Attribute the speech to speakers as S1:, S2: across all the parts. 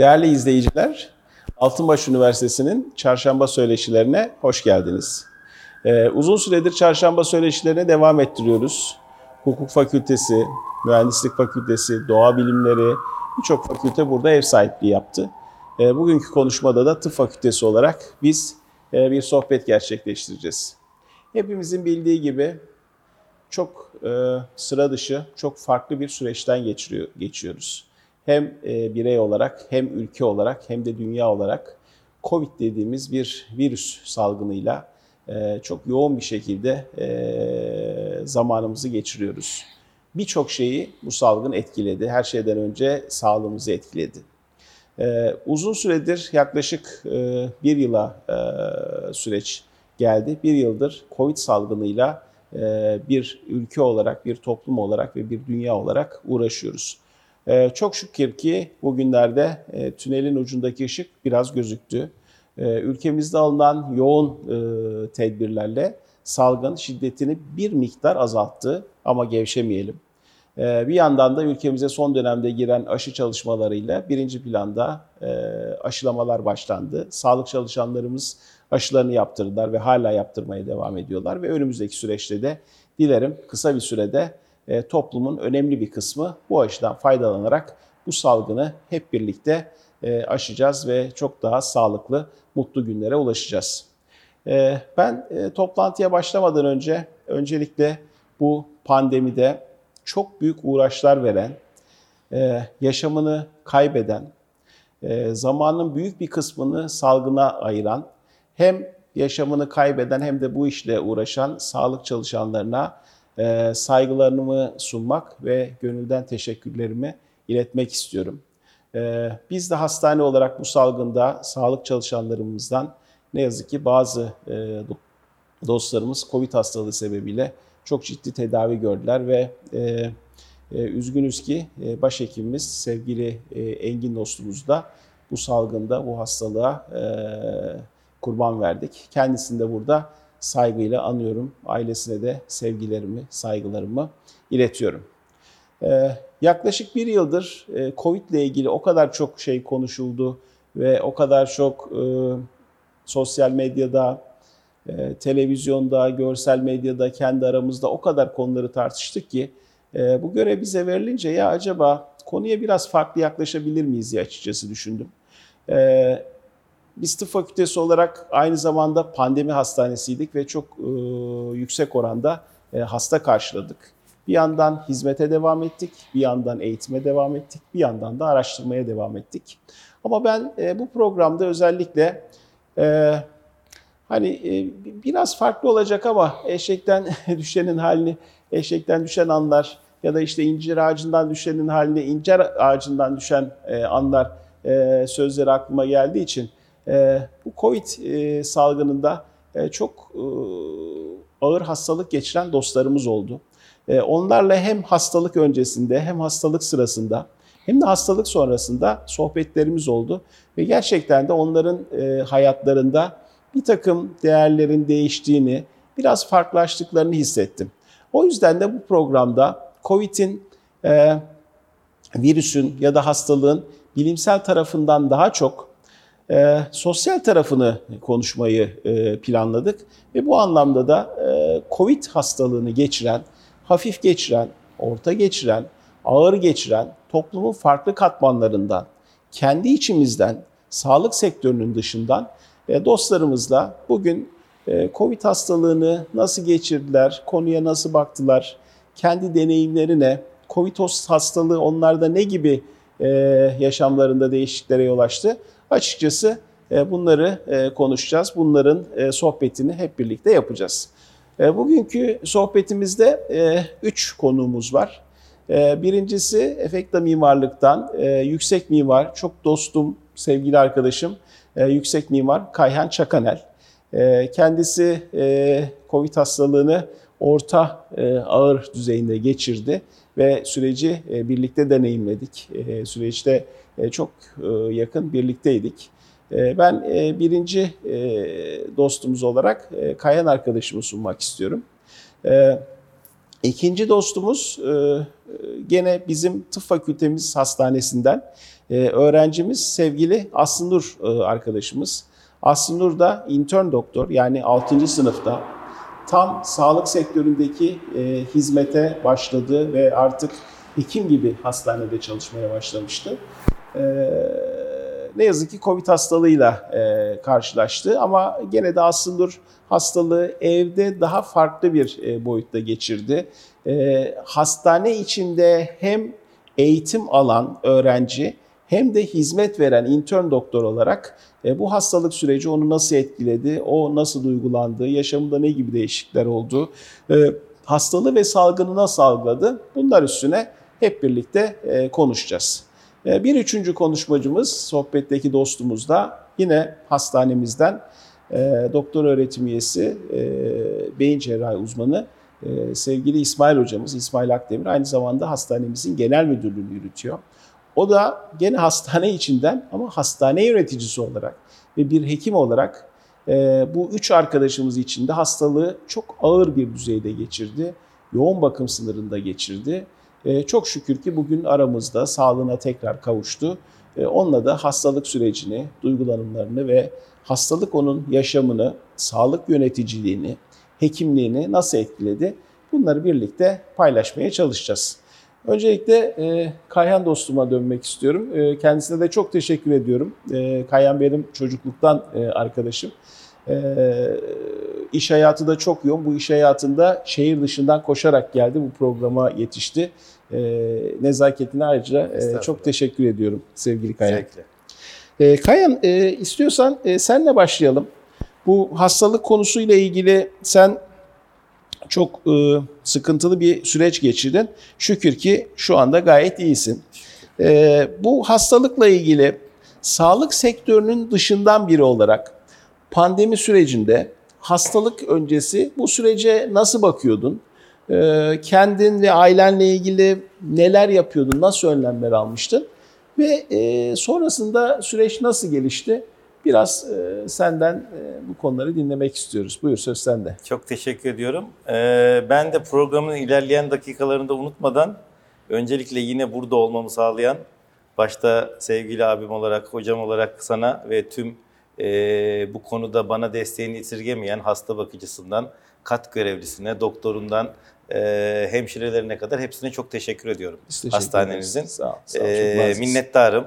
S1: Değerli izleyiciler, Altınbaş Üniversitesi'nin çarşamba söyleşilerine hoş geldiniz. Ee, uzun süredir çarşamba söyleşilerine devam ettiriyoruz. Hukuk Fakültesi, Mühendislik Fakültesi, Doğa Bilimleri, birçok fakülte burada ev sahipliği yaptı. Ee, bugünkü konuşmada da Tıp Fakültesi olarak biz e, bir sohbet gerçekleştireceğiz. Hepimizin bildiği gibi çok e, sıra dışı, çok farklı bir süreçten geçiriyor, geçiyoruz. Hem e, birey olarak, hem ülke olarak, hem de dünya olarak COVID dediğimiz bir virüs salgınıyla e, çok yoğun bir şekilde e, zamanımızı geçiriyoruz. Birçok şeyi bu salgın etkiledi. Her şeyden önce sağlığımızı etkiledi. E, uzun süredir yaklaşık e, bir yıla e, süreç geldi. Bir yıldır COVID salgınıyla e, bir ülke olarak, bir toplum olarak ve bir dünya olarak uğraşıyoruz. E, çok şükür ki bugünlerde e, tünelin ucundaki ışık biraz gözüktü. Ülkemizde alınan yoğun tedbirlerle salgın şiddetini bir miktar azalttı ama gevşemeyelim. Bir yandan da ülkemize son dönemde giren aşı çalışmalarıyla birinci planda aşılamalar başlandı. Sağlık çalışanlarımız aşılarını yaptırdılar ve hala yaptırmaya devam ediyorlar. Ve önümüzdeki süreçte de dilerim kısa bir sürede e, toplumun önemli bir kısmı bu aşıdan faydalanarak bu salgını hep birlikte e, aşacağız ve çok daha sağlıklı, mutlu günlere ulaşacağız. E, ben toplantıya başlamadan önce öncelikle bu pandemide çok büyük uğraşlar veren, yaşamını kaybeden, e, zamanın büyük bir kısmını salgına ayıran hem yaşamını kaybeden hem de bu işle uğraşan sağlık çalışanlarına saygılarımı sunmak ve gönülden teşekkürlerimi iletmek istiyorum. E, biz de hastane olarak bu salgında sağlık çalışanlarımızdan ne yazık ki bazı e, dostlarımız COVID hastalığı sebebiyle çok ciddi tedavi gördüler ve e, e, üzgünüz ki başhekimimiz sevgili Engin dostumuz da bu salgında bu hastalığa kurban verdik. Kendisini de burada saygıyla anıyorum. Ailesine de sevgilerimi, saygılarımı iletiyorum. Ee, yaklaşık bir yıldır e, Covid ile ilgili o kadar çok şey konuşuldu ve o kadar çok e, sosyal medyada, e, televizyonda, görsel medyada, kendi aramızda o kadar konuları tartıştık ki e, bu görev bize verilince ya acaba konuya biraz farklı yaklaşabilir miyiz diye açıkçası düşündüm. E, biz tıp fakültesi olarak aynı zamanda pandemi hastanesiydik ve çok e, yüksek oranda e, hasta karşıladık. Bir yandan hizmete devam ettik, bir yandan eğitime devam ettik, bir yandan da araştırmaya devam ettik. Ama ben e, bu programda özellikle e, hani e, biraz farklı olacak ama eşekten düşenin halini, eşekten düşen anlar ya da işte incir ağacından düşenin halini incir ağacından düşen e, anlar e, sözleri aklıma geldiği için bu Covid e, salgınında e, çok e, ağır hastalık geçiren dostlarımız oldu. Onlarla hem hastalık öncesinde hem hastalık sırasında hem de hastalık sonrasında sohbetlerimiz oldu. Ve gerçekten de onların hayatlarında bir takım değerlerin değiştiğini, biraz farklılaştıklarını hissettim. O yüzden de bu programda COVID'in, virüsün ya da hastalığın bilimsel tarafından daha çok e, sosyal tarafını konuşmayı e, planladık ve bu anlamda da e, COVID hastalığını geçiren, hafif geçiren, orta geçiren, ağır geçiren toplumun farklı katmanlarından, kendi içimizden, sağlık sektörünün dışından e, dostlarımızla bugün e, COVID hastalığını nasıl geçirdiler, konuya nasıl baktılar, kendi deneyimlerine, COVID hastalığı onlarda ne gibi e, yaşamlarında değişikliklere yol açtı Açıkçası e, bunları e, konuşacağız. Bunların e, sohbetini hep birlikte yapacağız. Bugünkü sohbetimizde üç konuğumuz var. Birincisi Efekta Mimarlık'tan yüksek mimar, çok dostum, sevgili arkadaşım, yüksek mimar Kayhan Çakanel. Kendisi COVID hastalığını orta ağır düzeyinde geçirdi ve süreci birlikte deneyimledik. Süreçte çok e, yakın birlikteydik. E, ben birinci dostumuz olarak Kayan arkadaşımı sunmak istiyorum. İkinci dostumuz e, gene bizim tıp fakültemiz hastanesinden e, öğrencimiz sevgili Aslınnur e, arkadaşımız. Aslınnur da intern doktor yani 6. sınıfta tam sağlık sektöründeki hizmete başladı ve artık hekim gibi hastanede çalışmaya başlamıştı. Ne yazık ki Covid hastalığıyla karşılaştı ama gene de Aslınnur hastalığı evde daha farklı bir e, boyutta geçirdi. E, hastane içinde hem eğitim alan öğrenci hem de hizmet veren intern doktor olarak e, bu hastalık süreci onu nasıl etkiledi, o nasıl duygulandı, yaşamında ne gibi değişiklikler oldu, hastalığı ve salgını nasıl algıladı bunlar üstüne hep birlikte konuşacağız. Bir üçüncü konuşmacımız, sohbetteki dostumuz da yine hastanemizden e, doktor öğretim üyesi, e, beyin cerrahi uzmanı e, sevgili İsmail hocamız, İsmail Akdemir aynı zamanda hastanemizin genel müdürlüğünü yürütüyor. O da gene hastane içinden ama hastane yöneticisi olarak ve bir hekim olarak bu üç arkadaşımız için de hastalığı çok ağır bir düzeyde geçirdi. Yoğun bakım sınırında geçirdi. E, çok şükür ki bugün aramızda sağlığına tekrar kavuştu. E, onunla da hastalık sürecini, duygulanımlarını ve hastalık onun yaşamını, sağlık yöneticiliğini, hekimliğini nasıl etkiledi? Bunları birlikte paylaşmaya çalışacağız. Öncelikle e, Kayhan dostuma dönmek istiyorum. E, kendisine de çok teşekkür ediyorum. E, Kayhan benim çocukluktan e, arkadaşım. E, iş hayatı da çok yoğun. Bu iş hayatında şehir dışından koşarak geldi. Bu programa yetişti. E, nezaketine ayrıca e, çok teşekkür ediyorum sevgili Kayhan. Zevkle. E, Kayan e, istiyorsan e, senle başlayalım. Bu hastalık konusuyla ilgili sen çok sıkıntılı bir süreç geçirdin. Şükür ki şu anda gayet iyisin. Bu hastalıkla ilgili sağlık sektörünün dışından biri olarak pandemi sürecinde hastalık öncesi bu sürece nasıl bakıyordun? E, kendin ve ailenle ilgili neler yapıyordun? Nasıl önlemler almıştın? Ve e, sonrasında süreç nasıl gelişti? Biraz e, senden e, bu konuları dinlemek istiyoruz. Buyur söz sende.
S2: Çok teşekkür ediyorum. Ee, ben de programın ilerleyen dakikalarında unutmadan öncelikle yine burada olmamı sağlayan başta sevgili abim olarak, hocam olarak sana ve tüm e, bu konuda bana desteğini esirgemeyen hasta bakıcısından, kat görevlisine, doktorundan, e, hemşirelerine kadar hepsine çok teşekkür ediyorum. Biz teşekkür Hastanenizin. Sağ ol, sağ ol, e, minnettarım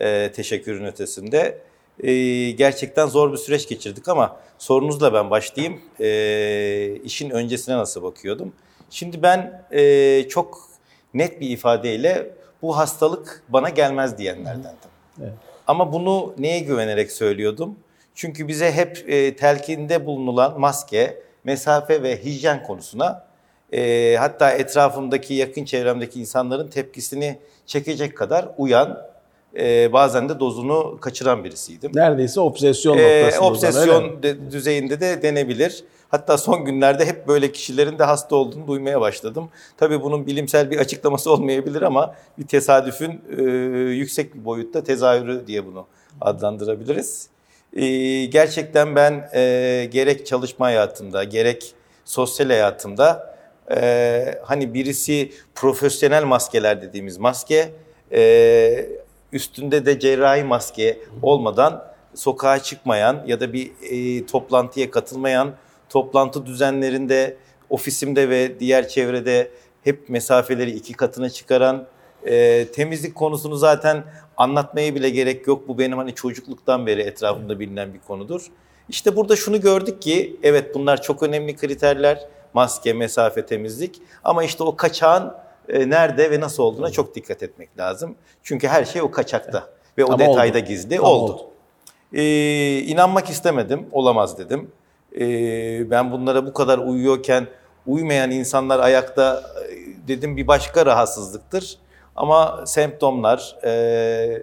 S2: e, teşekkürün ötesinde. E, gerçekten zor bir süreç geçirdik ama sorunuzla ben başlayayım. E, işin öncesine nasıl bakıyordum? Şimdi ben e, çok net bir ifadeyle bu hastalık bana gelmez diyenlerdendim. Evet. Ama bunu neye güvenerek söylüyordum? Çünkü bize hep e, telkinde bulunulan maske, mesafe ve hijyen konusuna e, hatta etrafımdaki yakın çevremdeki insanların tepkisini çekecek kadar uyan e, bazen de dozunu kaçıran birisiydim.
S1: Neredeyse obsesyon e, noktasında.
S2: Obsesyon de, düzeyinde de denebilir. Hatta son günlerde hep böyle kişilerin de hasta olduğunu duymaya başladım. Tabii bunun bilimsel bir açıklaması olmayabilir ama bir tesadüfün e, yüksek bir boyutta tezahürü diye bunu adlandırabiliriz. E, gerçekten ben e, gerek çalışma hayatımda gerek sosyal hayatımda e, hani birisi profesyonel maskeler dediğimiz maske, e, üstünde de cerrahi maske olmadan sokağa çıkmayan ya da bir e, toplantıya katılmayan, toplantı düzenlerinde ofisimde ve diğer çevrede hep mesafeleri iki katına çıkaran, e, temizlik konusunu zaten anlatmaya bile gerek yok. Bu benim hani çocukluktan beri etrafımda bilinen bir konudur. İşte burada şunu gördük ki evet bunlar çok önemli kriterler maske, mesafe, temizlik. Ama işte o kaçağın e, nerede ve nasıl olduğuna çok dikkat etmek lazım. Çünkü her şey o kaçakta ve o Ama detayda oldu. gizli Ama oldu. oldu. Ee, inanmak istemedim, olamaz dedim. Ee, ben bunlara bu kadar uyuyorken uymayan insanlar ayakta e, dedim bir başka rahatsızlıktır. Ama semptomlar e,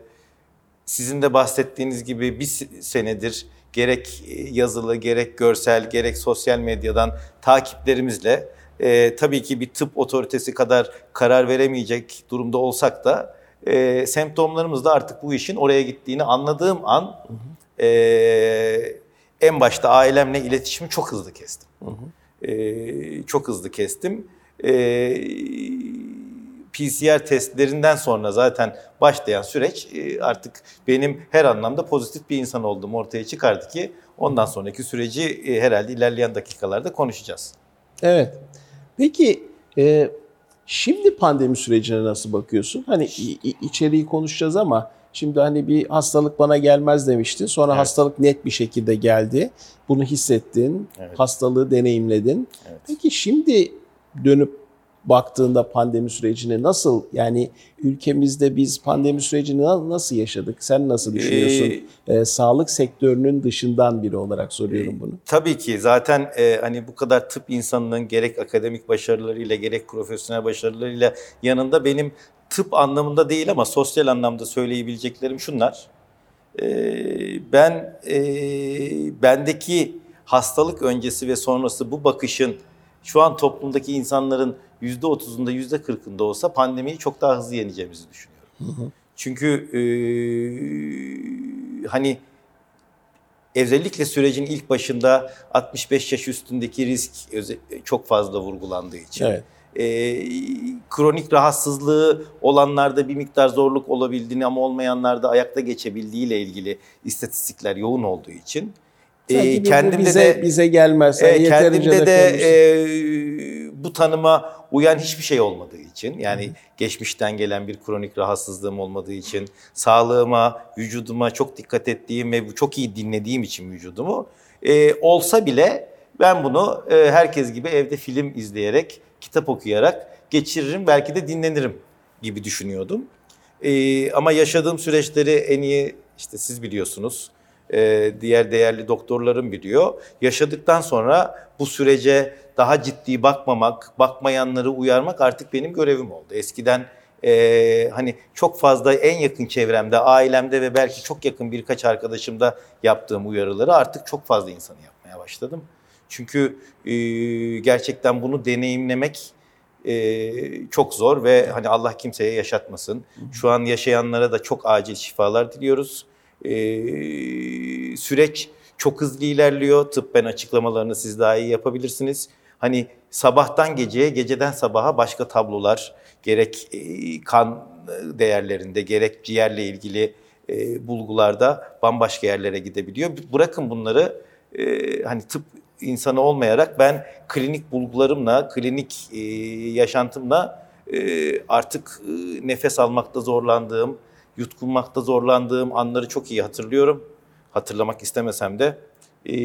S2: sizin de bahsettiğiniz gibi bir senedir gerek e, yazılı, gerek görsel, gerek sosyal medyadan takiplerimizle e, tabii ki bir tıp otoritesi kadar karar veremeyecek durumda olsak da e, semptomlarımız artık bu işin oraya gittiğini anladığım an E, en başta ailemle iletişimi çok hızlı kestim. Hı hı. E, çok hızlı kestim. e, PCR testlerinden sonra zaten başlayan süreç e, artık benim her anlamda pozitif bir insan olduğum ortaya çıkardı ki ondan sonraki süreci e, herhalde ilerleyen dakikalarda konuşacağız.
S1: Evet. Peki e, şimdi pandemi sürecine nasıl bakıyorsun? Hani içeriği konuşacağız ama şimdi hani bir hastalık bana gelmez demiştin. Sonra
S2: Evet.
S1: hastalık net bir şekilde geldi. Bunu hissettin.
S2: Evet.
S1: Hastalığı deneyimledin.
S2: Evet.
S1: Peki şimdi dönüp baktığında pandemi sürecini nasıl yani ülkemizde biz pandemi sürecini na- nasıl yaşadık? Sen nasıl düşünüyorsun? Ee, sağlık sektörünün dışından biri olarak soruyorum bunu.
S2: Tabii ki zaten e, hani bu kadar tıp insanının gerek akademik başarılarıyla gerek profesyonel başarılarıyla yanında benim tıp anlamında değil ama sosyal anlamda söyleyebileceklerim şunlar. E, ben e, bendeki hastalık öncesi ve sonrası bu bakışın şu an toplumdaki insanların yüzde otuzunda yüzde kırkında olsa pandemiyi çok daha hızlı yeneceğimizi düşünüyorum. Çünkü e, hani özellikle sürecin ilk başında 65 yaş üstündeki risk çok fazla vurgulandığı için.
S1: Evet.
S2: E, kronik rahatsızlığı olanlarda bir miktar zorluk olabildiğini ama olmayanlarda ayakta geçebildiğiyle ilgili istatistikler yoğun olduğu için. e, kendimde
S1: bize,
S2: de
S1: bize gelmez.
S2: E, kendimde de
S1: konuştuk.
S2: e, bu tanıma uyan hiçbir şey olmadığı için yani geçmişten gelen bir kronik rahatsızlığım olmadığı için sağlığıma, vücuduma çok dikkat ettiğim ve çok iyi dinlediğim için vücudumu e, olsa bile ben bunu e, herkes gibi evde film izleyerek, kitap okuyarak geçiririm belki de dinlenirim gibi düşünüyordum. E, ama yaşadığım süreçleri en iyi işte siz biliyorsunuz e, diğer değerli doktorlarım biliyor. Yaşadıktan sonra bu sürece daha ciddi bakmamak, bakmayanları uyarmak artık benim görevim oldu. Eskiden e, hani çok fazla en yakın çevremde, ailemde ve belki çok yakın birkaç arkadaşımda yaptığım uyarıları artık çok fazla insanı yapmaya başladım. Çünkü e, gerçekten bunu deneyimlemek e, çok zor ve hani Allah kimseye yaşatmasın. Şu an yaşayanlara da çok acil şifalar diliyoruz. E, süreç çok hızlı ilerliyor. Tıbben açıklamalarını siz daha iyi yapabilirsiniz. Hani sabahtan geceye, geceden sabaha başka tablolar, gerek e, kan değerlerinde, gerek ciğerle ilgili e, bulgularda bambaşka yerlere gidebiliyor. Bırakın bunları e, hani tıp insanı olmayarak ben klinik bulgularımla, klinik e, yaşantımla e, artık e, nefes almakta zorlandığım, yutkunmakta zorlandığım anları çok iyi hatırlıyorum. Hatırlamak istemesem de. E,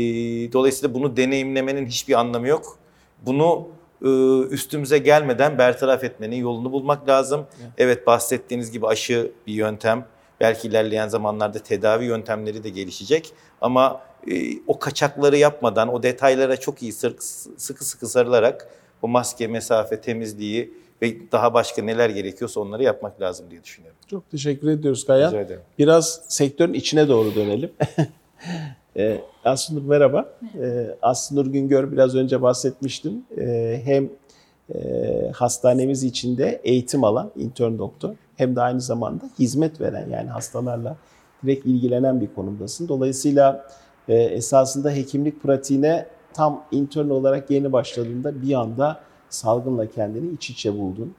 S2: dolayısıyla bunu deneyimlemenin hiçbir anlamı yok. Bunu e, üstümüze gelmeden bertaraf etmenin yolunu bulmak lazım. Evet bahsettiğiniz gibi aşı bir yöntem. Belki ilerleyen zamanlarda tedavi yöntemleri de gelişecek. Ama e, o kaçakları yapmadan, o detaylara çok iyi sır- sıkı sıkı sarılarak bu maske, mesafe, temizliği ve daha başka neler gerekiyorsa onları yapmak lazım diye düşünüyorum.
S1: Çok teşekkür ediyoruz Kayan.
S2: Rica ederim.
S1: Biraz sektörün içine doğru dönelim. Ee, Aslı Nur merhaba. Ee, Aslı Nur Güngör biraz önce bahsetmiştim. Ee, hem e, hastanemiz içinde eğitim alan intern doktor hem de aynı zamanda hizmet veren yani hastalarla direkt ilgilenen bir konumdasın. Dolayısıyla e, esasında hekimlik pratiğine tam intern olarak yeni başladığında bir anda salgınla kendini iç içe buldun.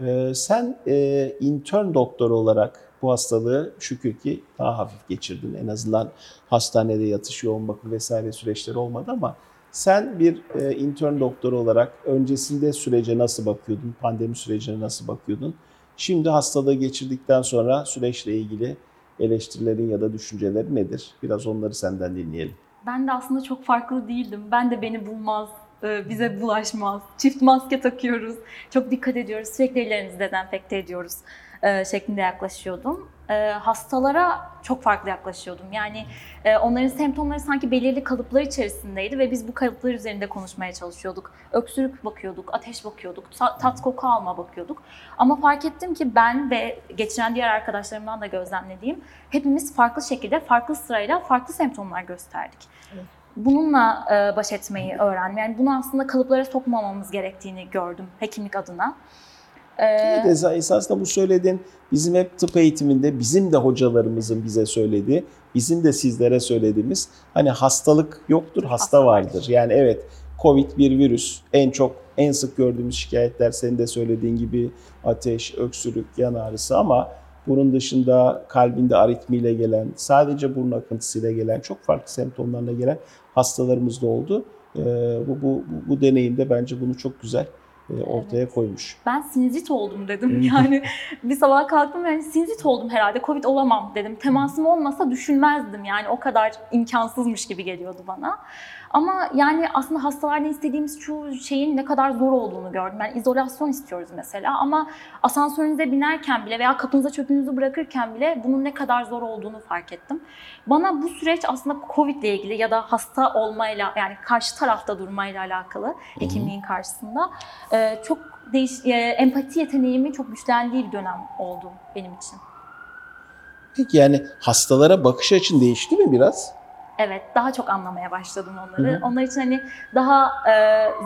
S1: Ee, sen e, intern doktor olarak bu hastalığı şükür ki daha hafif geçirdin. En azından hastanede yatış, yoğun bakım vesaire süreçleri olmadı ama sen bir e, intern doktor olarak öncesinde sürece nasıl bakıyordun, pandemi sürecine nasıl bakıyordun? Şimdi hastalığı geçirdikten sonra süreçle ilgili eleştirilerin ya da düşüncelerin nedir? Biraz onları senden dinleyelim.
S3: Ben de aslında çok farklı değildim. Ben de beni bulmaz, e, bize bulaşmaz. Çift maske takıyoruz, çok dikkat ediyoruz, sürekli ellerimizi dezenfekte ediyoruz e, şeklinde yaklaşıyordum. E, Hastalara çok farklı yaklaşıyordum. Yani e, onların semptomları sanki belirli kalıplar içerisindeydi ve biz bu kalıplar üzerinde konuşmaya çalışıyorduk. Öksürük bakıyorduk, ateş bakıyorduk, ta- tat koku alma bakıyorduk. Ama fark ettim ki ben ve geçiren diğer arkadaşlarımdan da gözlemlediğim hepimiz farklı şekilde, farklı sırayla farklı semptomlar gösterdik. Bununla e, baş etmeyi öğrendim. Yani bunu aslında kalıplara sokmamamız gerektiğini gördüm hekimlik adına.
S1: Evet, esa- esasında bu söylediğin bizim hep tıp eğitiminde bizim de hocalarımızın bize söylediği, bizim de sizlere söylediğimiz hani hastalık yoktur, hasta vardır. Yani evet Covid bir virüs en çok en sık gördüğümüz şikayetler senin de söylediğin gibi ateş, öksürük, yan ağrısı ama bunun dışında kalbinde aritmiyle gelen, sadece burun akıntısıyla gelen, çok farklı semptomlarla gelen hastalarımız da oldu. Ee, bu, bu, bu, bu deneyimde bence bunu çok güzel ortaya
S3: Evet.
S1: koymuş.
S3: Ben sinüzit oldum dedim. Yani bir sabah kalktım yani sinüzit oldum herhalde. Covid olamam dedim. Temasım olmasa düşünmezdim. Yani o kadar imkansızmış gibi geliyordu bana. Ama yani aslında hastalarda istediğimiz şu şeyin ne kadar zor olduğunu gördüm. Yani izolasyon istiyoruz mesela ama asansörünüze binerken bile veya kapınıza çöpünüzü bırakırken bile bunun ne kadar zor olduğunu fark ettim. Bana bu süreç aslında Covid ile ilgili ya da hasta olmayla yani karşı tarafta durmayla alakalı hekimliğin karşısında e, çok değiş, e, empati yeteneğimi çok güçlendiği bir dönem oldu benim için.
S1: Peki yani hastalara bakış açın değişti mi biraz?
S3: Evet, daha çok anlamaya başladım onları.
S1: Hı hı.
S3: Onlar için hani daha e,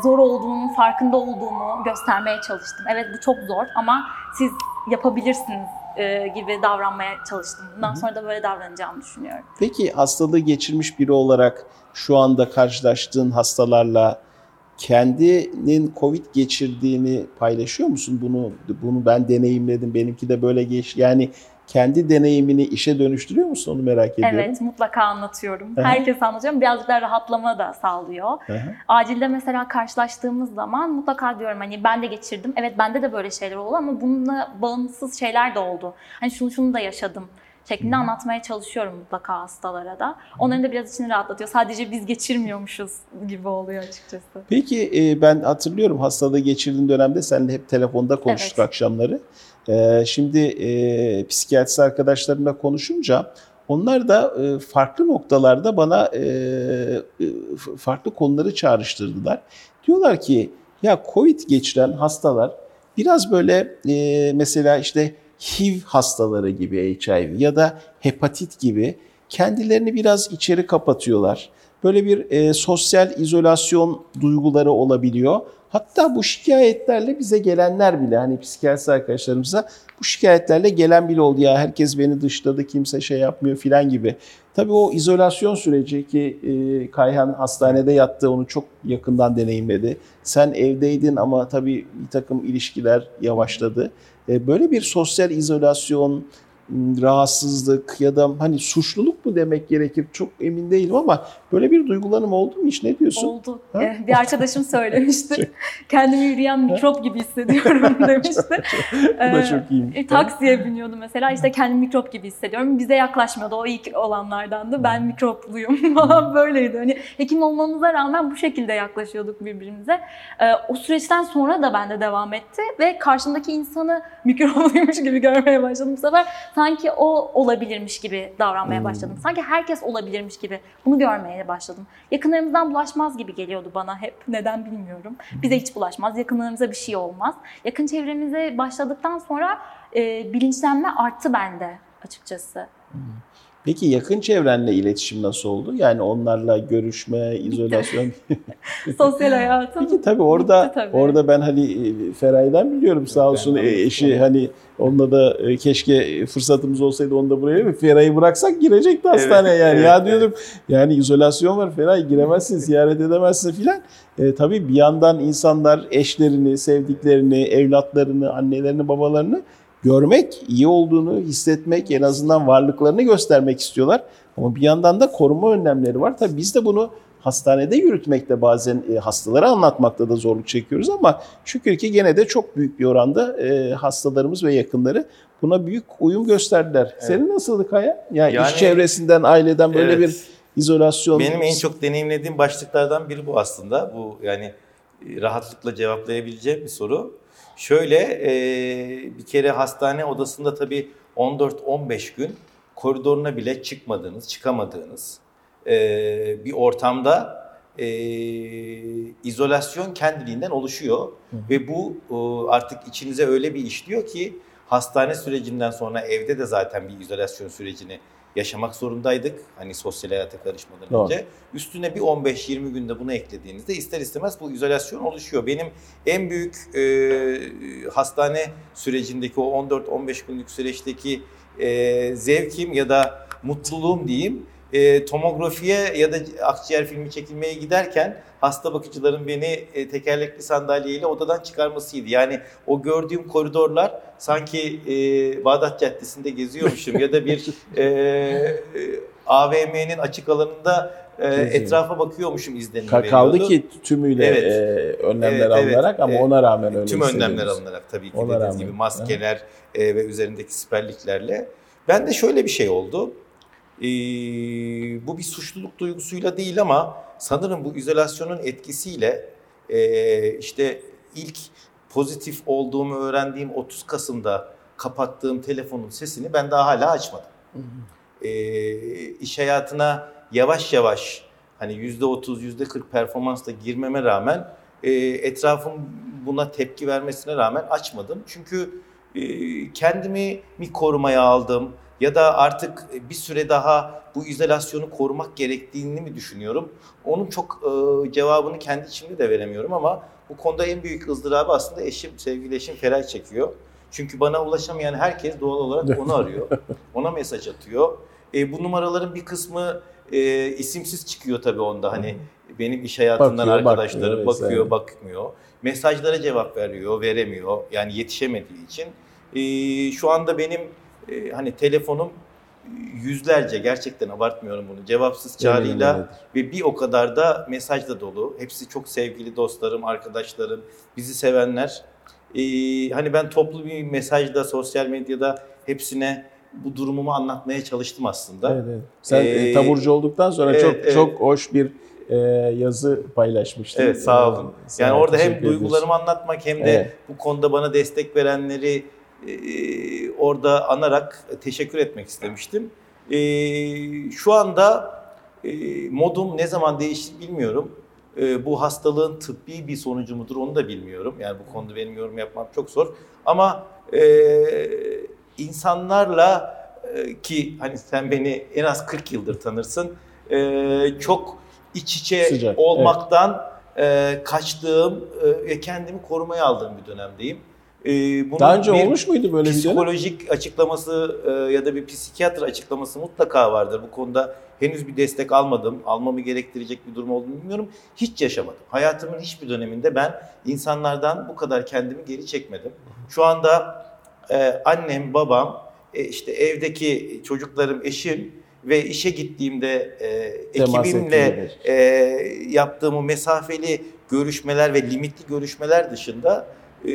S3: zor olduğunun farkında olduğumu göstermeye çalıştım. Evet bu çok zor ama siz yapabilirsiniz e, gibi davranmaya çalıştım. Bundan sonra da böyle davranacağımı düşünüyorum.
S1: Peki hastalığı geçirmiş biri olarak şu anda karşılaştığın hastalarla kendinin Covid geçirdiğini paylaşıyor musun? Bunu bunu ben deneyimledim. Benimki de böyle geç. Yani kendi deneyimini işe dönüştürüyor musun? Onu merak ediyorum.
S3: Evet, mutlaka anlatıyorum.
S1: Hı.
S3: Herkese anlatıyorum. Birazcık daha rahatlama da sağlıyor.
S1: Hı.
S3: Acilde mesela karşılaştığımız zaman mutlaka diyorum hani ben de geçirdim. Evet bende de böyle şeyler oldu ama bununla bağımsız şeyler de oldu. Hani şunu şunu da yaşadım şeklinde anlatmaya çalışıyorum mutlaka hastalara da. Onların da biraz içini rahatlatıyor. Sadece biz geçirmiyormuşuz gibi oluyor açıkçası.
S1: Peki e, ben hatırlıyorum hastalığı geçirdiğin dönemde seninle hep telefonda konuştuk
S3: Evet.
S1: akşamları. E, Şimdi e, psikiyatrist arkadaşlarımla konuşunca onlar da e, farklı noktalarda bana e, e, farklı konuları çağrıştırdılar. Diyorlar ki ya Covid geçiren hastalar biraz böyle e, mesela işte HIV hastaları gibi HIV ya da hepatit gibi kendilerini biraz içeri kapatıyorlar. Böyle bir e, sosyal izolasyon duyguları olabiliyor. Hatta bu şikayetlerle bize gelenler bile hani psikiyatrist arkadaşlarımıza bu şikayetlerle gelen bile oldu ya herkes beni dışladı kimse şey yapmıyor filan gibi. Tabii o izolasyon süreci ki e, Kayhan hastanede yattı onu çok yakından deneyimledi. Sen evdeydin ama tabii bir takım ilişkiler yavaşladı. E, böyle bir sosyal izolasyon, rahatsızlık ya da hani suçluluk mu demek gerekir çok emin değilim ama böyle bir duygulanım oldu mu hiç ne diyorsun?
S3: Oldu.
S1: Ha?
S3: Ee, Bir arkadaşım söylemişti. Kendimi yürüyen mikrop gibi hissediyorum demişti.
S1: Bu da
S3: Ee,
S1: çok iyiymiş.
S3: E, taksiye biniyordu mesela işte kendimi mikrop gibi hissediyorum. Bize yaklaşmıyordu o ilk olanlardandı. Ben mikropluyum falan böyleydi. Hani hekim olmamıza rağmen bu şekilde yaklaşıyorduk birbirimize. Ee, o süreçten sonra da bende devam etti ve karşımdaki insanı mikropluymuş gibi görmeye başladım. Bu sefer sanki o olabilirmiş gibi davranmaya
S1: Hmm.
S3: başladım. Sanki herkes olabilirmiş gibi bunu görmeye başladım. Yakınlarımızdan bulaşmaz gibi geliyordu bana hep. Neden bilmiyorum. Bize hiç bulaşmaz. Yakınlarımıza bir şey olmaz. Yakın çevremize başladıktan sonra e, bilinçlenme arttı bende açıkçası.
S1: Peki yakın çevrenle iletişim nasıl oldu? Yani onlarla görüşme, izolasyon.
S3: Sosyal hayatım.
S1: Peki tabii orada
S3: Bitti tabii.
S1: orada ben hani e, Feray'dan biliyorum sağ olsun
S2: Ben
S1: e, eşi
S2: anladım.
S1: hani onunla da e, keşke fırsatımız olsaydı onu da buraya Feray'ı bıraksak girecekti hastaneye
S2: Evet,
S1: yani.
S2: evet,
S1: ya diyordum yani izolasyon var Feray giremezsin, ziyaret edemezsin filan. E, tabii bir yandan insanlar eşlerini, sevdiklerini, evlatlarını, annelerini, babalarını görmek, iyi olduğunu hissetmek, en azından varlıklarını göstermek istiyorlar. Ama bir yandan da koruma önlemleri var. Tabii biz de bunu hastanede yürütmekte bazen e, hastalara anlatmakta da zorluk çekiyoruz ama şükür ki gene de çok büyük bir oranda e, hastalarımız ve yakınları buna büyük uyum gösterdiler. Senin nasıldı Kaya? Yani,
S2: Yani-
S1: iş çevresinden, aileden böyle
S2: Evet.
S1: bir izolasyon.
S2: Benim en çok deneyimlediğim başlıklardan biri bu aslında. Bu yani e, rahatlıkla cevaplayabileceğim bir soru. Şöyle e, bir kere hastane odasında tabii 14-15 gün koridoruna bile çıkmadığınız, çıkamadığınız e, bir ortamda e, izolasyon kendiliğinden oluşuyor. Ve bu e, artık içinize öyle bir işliyor ki hastane sürecinden sonra evde de zaten bir izolasyon sürecini yaşamak zorundaydık. Hani sosyal hayata karışmadan
S1: Doğru.
S2: önce. Üstüne bir 15-20 günde bunu eklediğinizde ister istemez bu izolasyon oluşuyor. Benim en büyük e, hastane sürecindeki o 14-15 günlük süreçteki e, zevkim ya da mutluluğum diyeyim e, tomografiye ya da akciğer filmi çekilmeye giderken hasta bakıcıların beni e, tekerlekli sandalyeyle odadan çıkarmasıydı. Yani o gördüğüm koridorlar sanki e, Bağdat Caddesi'nde geziyormuşum ya da bir e, e, AVM'nin açık alanında e, etrafa bakıyormuşum izlenimi
S1: Ka- kaldı ki tümüyle
S2: Evet.
S1: e, önlemler
S2: Evet, evet.
S1: alınarak ama
S2: E,
S1: ona rağmen öyle
S2: Tüm önlemler alınarak tabii ki
S1: Ona
S2: dediğiniz
S1: rağmen.
S2: gibi maskeler e, ve üzerindeki siperliklerle. Ben de şöyle bir şey oldu. Ee, bu bir suçluluk duygusuyla değil ama sanırım bu izolasyonun etkisiyle e, işte ilk pozitif olduğumu öğrendiğim 30 Kasım'da kapattığım telefonun sesini ben daha hala açmadım. Ee, iş hayatına yavaş yavaş hani %30, %40 performansla girmeme rağmen e, etrafım buna tepki vermesine rağmen açmadım. Çünkü e, kendimi mi korumaya aldım ya da artık bir süre daha bu izolasyonu korumak gerektiğini mi düşünüyorum? Onun çok e, cevabını kendi içimde de veremiyorum ama bu konuda en büyük ızdırabı aslında eşim, sevgili eşim Feray çekiyor. Çünkü bana ulaşamayan herkes doğal olarak onu arıyor. Ona mesaj atıyor. E, bu numaraların bir kısmı e, isimsiz çıkıyor tabii onda. Hani benim iş hayatından
S1: Bakıyor,
S2: arkadaşlarım bakıyor,
S1: vesaire.
S2: bakmıyor. Mesajlara cevap veriyor, veremiyor. Yani yetişemediği için. E, şu anda benim e, hani telefonum yüzlerce gerçekten abartmıyorum bunu cevapsız çağrıyla ve bir o kadar da mesajla dolu. Hepsi çok sevgili dostlarım, arkadaşlarım, bizi sevenler. Ee, hani ben toplu bir mesajda, sosyal medyada hepsine bu durumumu anlatmaya çalıştım aslında.
S1: Evet, evet. Sen e,
S2: Ee,
S1: taburcu olduktan sonra
S2: evet,
S1: çok
S2: evet.
S1: çok hoş bir e, yazı paylaşmıştın.
S2: Evet sağ
S1: E,
S2: olun.
S1: sana
S2: Yani orada hem duygularımı anlatmak hem de
S1: Evet.
S2: bu konuda bana destek verenleri e, orada anarak teşekkür etmek istemiştim. E, şu anda e, modum ne zaman değişti bilmiyorum. E, bu hastalığın tıbbi bir sonucu mudur onu da bilmiyorum. Yani bu konuda benim yorum yapmam çok zor. Ama e, insanlarla e, ki hani sen beni en az 40 yıldır tanırsın. e, çok iç içe
S1: Sıcak,
S2: olmaktan e, kaçtığım ve kendimi korumaya aldığım bir dönemdeyim. E, bunun
S1: Daha önce
S2: bir
S1: olmuş muydu böyle bir
S2: psikolojik açıklaması e, ya da bir psikiyatr açıklaması mutlaka vardır. Bu konuda henüz bir destek almadım. Almamı gerektirecek bir durum olduğunu bilmiyorum. Hiç yaşamadım. Hayatımın hiçbir döneminde ben insanlardan bu kadar kendimi geri çekmedim. Şu anda e, annem, babam, e, işte evdeki çocuklarım, eşim ve işe gittiğimde e, ekibimle e, yaptığım o mesafeli görüşmeler ve limitli görüşmeler dışında e,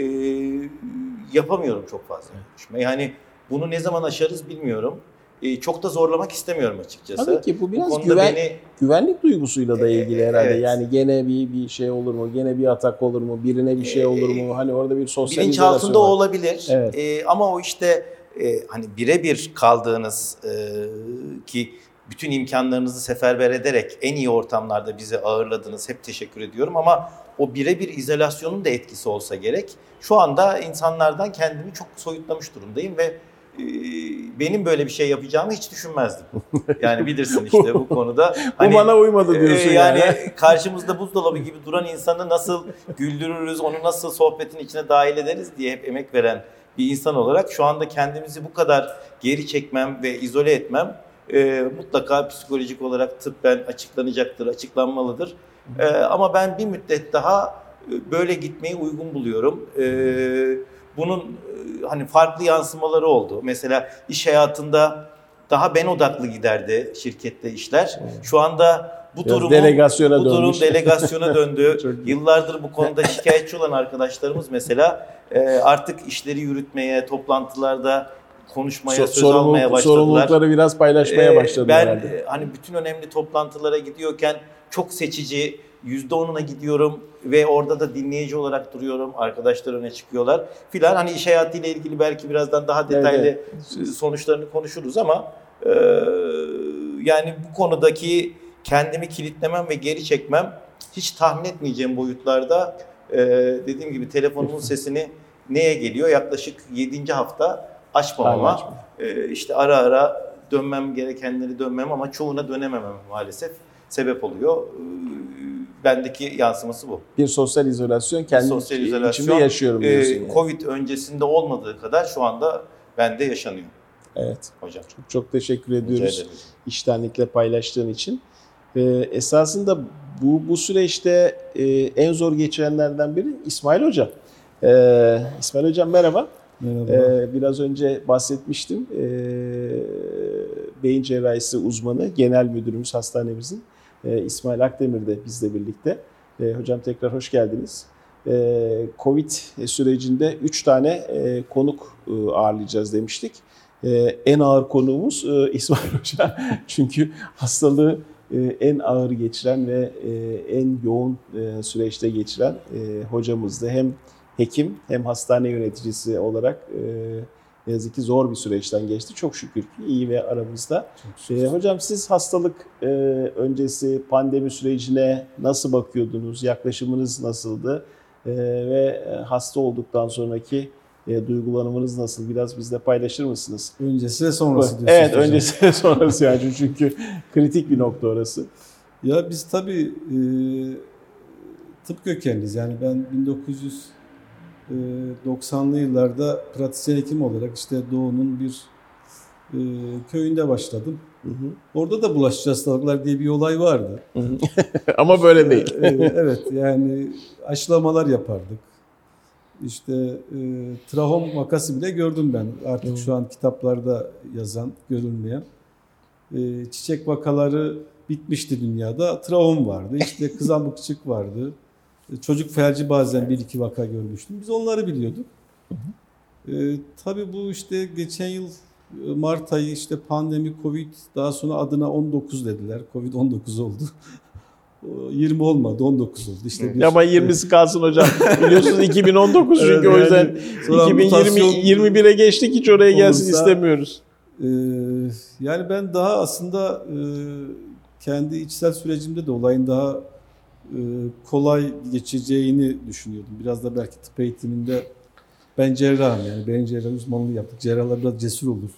S2: yapamıyorum çok fazla görüşme. Yani bunu ne zaman aşarız bilmiyorum. E, çok da zorlamak istemiyorum açıkçası.
S1: Tabii ki bu biraz
S2: konuda
S1: güven,
S2: beni
S1: güvenlik duygusuyla da
S2: Ee,
S1: ilgili herhalde.
S2: evet.
S1: Yani gene bir bir şey olur mu? Gene bir atak olur mu? Birine bir şey olur mu? Hani orada bir sosyal
S2: bilinç altında
S1: var.
S2: olabilir.
S1: Evet.
S2: E, ama o işte e, hani birebir kaldığınız e, ki bütün imkanlarınızı seferber ederek en iyi ortamlarda bizi ağırladınız. Hep teşekkür ediyorum ama o birebir izolasyonun da etkisi olsa gerek. Şu anda insanlardan kendimi çok soyutlamış durumdayım ve e, benim böyle bir şey yapacağımı hiç düşünmezdim. Yani bilirsin işte bu konuda.
S1: Bu bana uymadı
S2: e,
S1: diyorsun
S2: yani.
S1: yani.
S2: karşımızda buzdolabı gibi duran insanı nasıl güldürürüz, onu nasıl sohbetin içine dahil ederiz diye hep emek veren bir insan olarak şu anda kendimizi bu kadar geri çekmem ve izole etmem e, mutlaka psikolojik olarak tıbben açıklanacaktır, açıklanmalıdır. E, ama ben bir müddet daha e, böyle gitmeyi uygun buluyorum. E, bunun hani farklı yansımaları oldu. Mesela iş hayatında daha ben odaklı giderdi şirkette işler. Şu anda bu
S1: Biraz
S2: durumu
S1: delegasyona
S2: bu durum
S1: dönmüş.
S2: delegasyona döndü. Yıllardır bu konuda şikayetçi olan arkadaşlarımız mesela e, artık işleri yürütmeye, toplantılarda konuşmaya,
S1: So-
S2: söz almaya
S1: sorumluluk-
S2: başladılar.
S1: sorumlulukları biraz paylaşmaya
S2: Ee,
S1: başladı
S2: ben
S1: herhalde.
S2: e, hani bütün önemli toplantılara gidiyorken çok seçici, %10'una gidiyorum ve orada da dinleyici olarak duruyorum. Arkadaşlar öne çıkıyorlar filan. Hani iş hayatıyla ilgili belki birazdan daha detaylı
S1: Evet,
S2: sonuçlarını konuşuruz ama e, yani bu konudaki kendimi kilitlemem ve geri çekmem hiç tahmin etmeyeceğim boyutlarda e, dediğim gibi telefonumun sesini neye geliyor? Yaklaşık 7. hafta açmamama. Ee, işte ara ara dönmem gerekenleri dönmem ama çoğuna dönememem maalesef sebep oluyor. Ee, Bendeki yansıması bu.
S1: Bir sosyal izolasyon kendi
S2: Sosyal izolasyon,
S1: içimde yaşıyorum
S2: Ee,
S1: diyorsun. yani.
S2: Covid öncesinde olmadığı kadar şu anda bende yaşanıyor
S1: Evet.
S2: hocam.
S1: Çok teşekkür
S2: Rica
S1: ediyoruz iştenlikle paylaştığın için. Ee, esasında bu bu süreçte e, en zor geçirenlerden biri İsmail Hocam. E, İsmail Hocam merhaba.
S4: Merhaba.
S1: Ee, biraz önce bahsetmiştim. Ee, beyin cerrahisi uzmanı, genel müdürümüz hastanemizin ee, İsmail Akdemir de bizle birlikte. Ee, hocam tekrar hoş geldiniz. Covid sürecinde 3 tane e, konuk e, ağırlayacağız demiştik. En ağır konuğumuz e, İsmail Hoca. Çünkü hastalığı e, en ağır geçiren ve e, en yoğun e, süreçte geçiren e, hocamızdı. Hem hekim hem hastane yöneticisi olarak e, ne yazık ki zor bir süreçten geçti. Çok şükür ki iyi ve aramızda. E, hocam siz hastalık e, öncesi pandemi sürecine nasıl bakıyordunuz? Yaklaşımınız nasıldı? E, ve hasta olduktan sonraki e, duygulanımınız nasıl? Biraz bizle paylaşır mısınız?
S4: Öncesi ve sonrası diyorsunuz.
S1: Evet,
S4: hocam.
S1: öncesi ve sonrası yani çünkü kritik bir nokta orası.
S4: Ya biz tabii e, tıp kökenliyiz. Yani ben 1990'lı yıllarda pratisyen hekim olarak işte Doğu'nun bir e, köyünde başladım.
S1: Hı hı.
S4: Orada da bulaşıcı hastalıklar diye bir olay vardı.
S1: Ama böyle değil.
S4: E, evet yani aşılamalar yapardık. İşte e, trahom vakası bile gördüm ben. Artık şu an kitaplarda yazan, görülmeyen. E, çiçek vakaları bitmişti dünyada. Trahom vardı. İşte kızamıkçık vardı. E, çocuk felci bazen bir iki vaka görmüştüm. Biz onları biliyorduk. E, tabii bu işte geçen yıl e, Mart ayı işte pandemi, Covid daha sonra adına 19 dediler. Covid-19 oldu. O 20 olmadı 19 oldu. İşte bir-
S1: Ama 20'si kalsın hocam. Biliyorsunuz 2019 çünkü
S4: Evet,
S1: o
S4: yani
S1: yüzden
S4: sonra
S1: 2020
S4: mutasyon
S1: 21'e geçtik hiç oraya gelsin
S4: olursa-
S1: istemiyoruz.
S4: Ee, yani ben daha aslında e, kendi içsel sürecimde de olayın daha e, kolay geçeceğini düşünüyordum. Biraz da belki tıp eğitiminde ben cerrahım yani beyin cerrahı uzmanlığı yaptık. Cerrahlar biraz cesur olur.